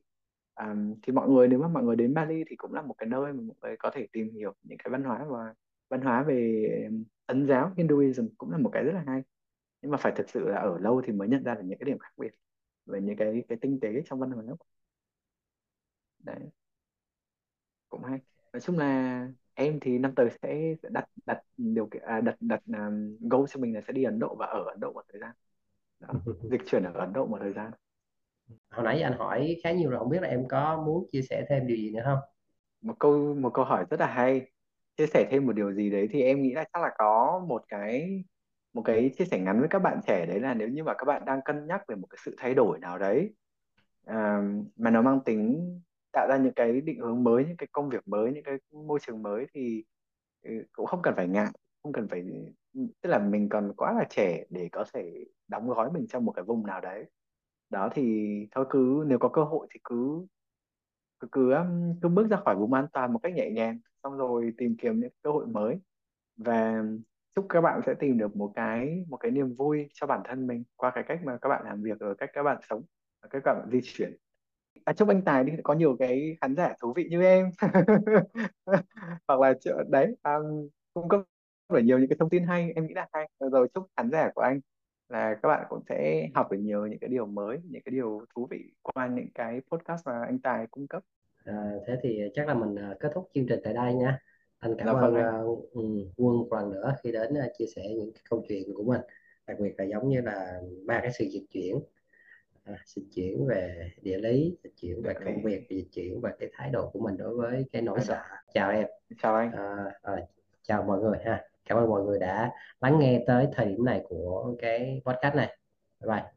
À, thì mọi người nếu mà mọi người đến Bali thì cũng là một cái nơi mà mọi người có thể tìm hiểu những cái văn hóa và văn hóa về Ấn giáo Hinduism cũng là một cái rất là hay. Nhưng mà phải thực sự là ở lâu thì mới nhận ra được những cái điểm khác biệt về những cái cái tinh tế trong văn hóa. Đấy. Cũng hay. Nói chung là em thì năm tới sẽ sẽ đặt đặt điều kiện à, đặt đặt um, goal cho mình là sẽ đi Ấn Độ và ở Ấn Độ một thời gian. Đó. Dịch chuyển ở Ấn Độ một thời gian. Hồi nãy anh hỏi khá nhiều rồi không biết là em có muốn chia sẻ thêm điều gì nữa không? Một câu một câu hỏi rất là hay chia sẻ thêm một điều gì đấy thì em nghĩ là chắc là có một cái một cái chia sẻ ngắn với các bạn trẻ đấy là nếu như mà các bạn đang cân nhắc về một cái sự thay đổi nào đấy à, mà nó mang tính tạo ra những cái định hướng mới những cái công việc mới những cái môi trường mới thì ừ, cũng không cần phải ngại không cần phải tức là mình còn quá là trẻ để có thể đóng gói mình trong một cái vùng nào đấy. Đó thì thôi cứ nếu có cơ hội thì cứ cứ cứ, um, cứ bước ra khỏi vùng an toàn một cách nhẹ nhàng xong rồi tìm kiếm những cơ hội mới. Và chúc các bạn sẽ tìm được một cái một cái niềm vui cho bản thân mình qua cái cách mà các bạn làm việc rồi cách các bạn sống và cách các bạn di chuyển. À, chúc anh Tài đi có nhiều cái khán giả thú vị như em. Hoặc là đấy um, cung cấp được nhiều những cái thông tin hay em nghĩ là hay. Rồi chúc khán giả của anh là các bạn cũng sẽ học được nhiều những cái điều mới những cái điều thú vị qua những cái podcast mà anh Tài cung cấp. À, thế thì chắc là mình à, kết thúc chương trình tại đây nha. Anh cảm dạ vâng ơn à, ừ, Quân một lần nữa khi đến à, chia sẻ những cái câu chuyện của mình. Đặc biệt là giống như là ba cái sự dịch chuyển à, dịch chuyển về địa lý dịch chuyển về công việc dịch chuyển về cái thái độ của mình đối với cái nỗi thái độ sợ. Chào em. Chào anh. À, à, chào mọi người ha cảm ơn mọi người đã lắng nghe tới thời điểm này của cái podcast này. Bye bye.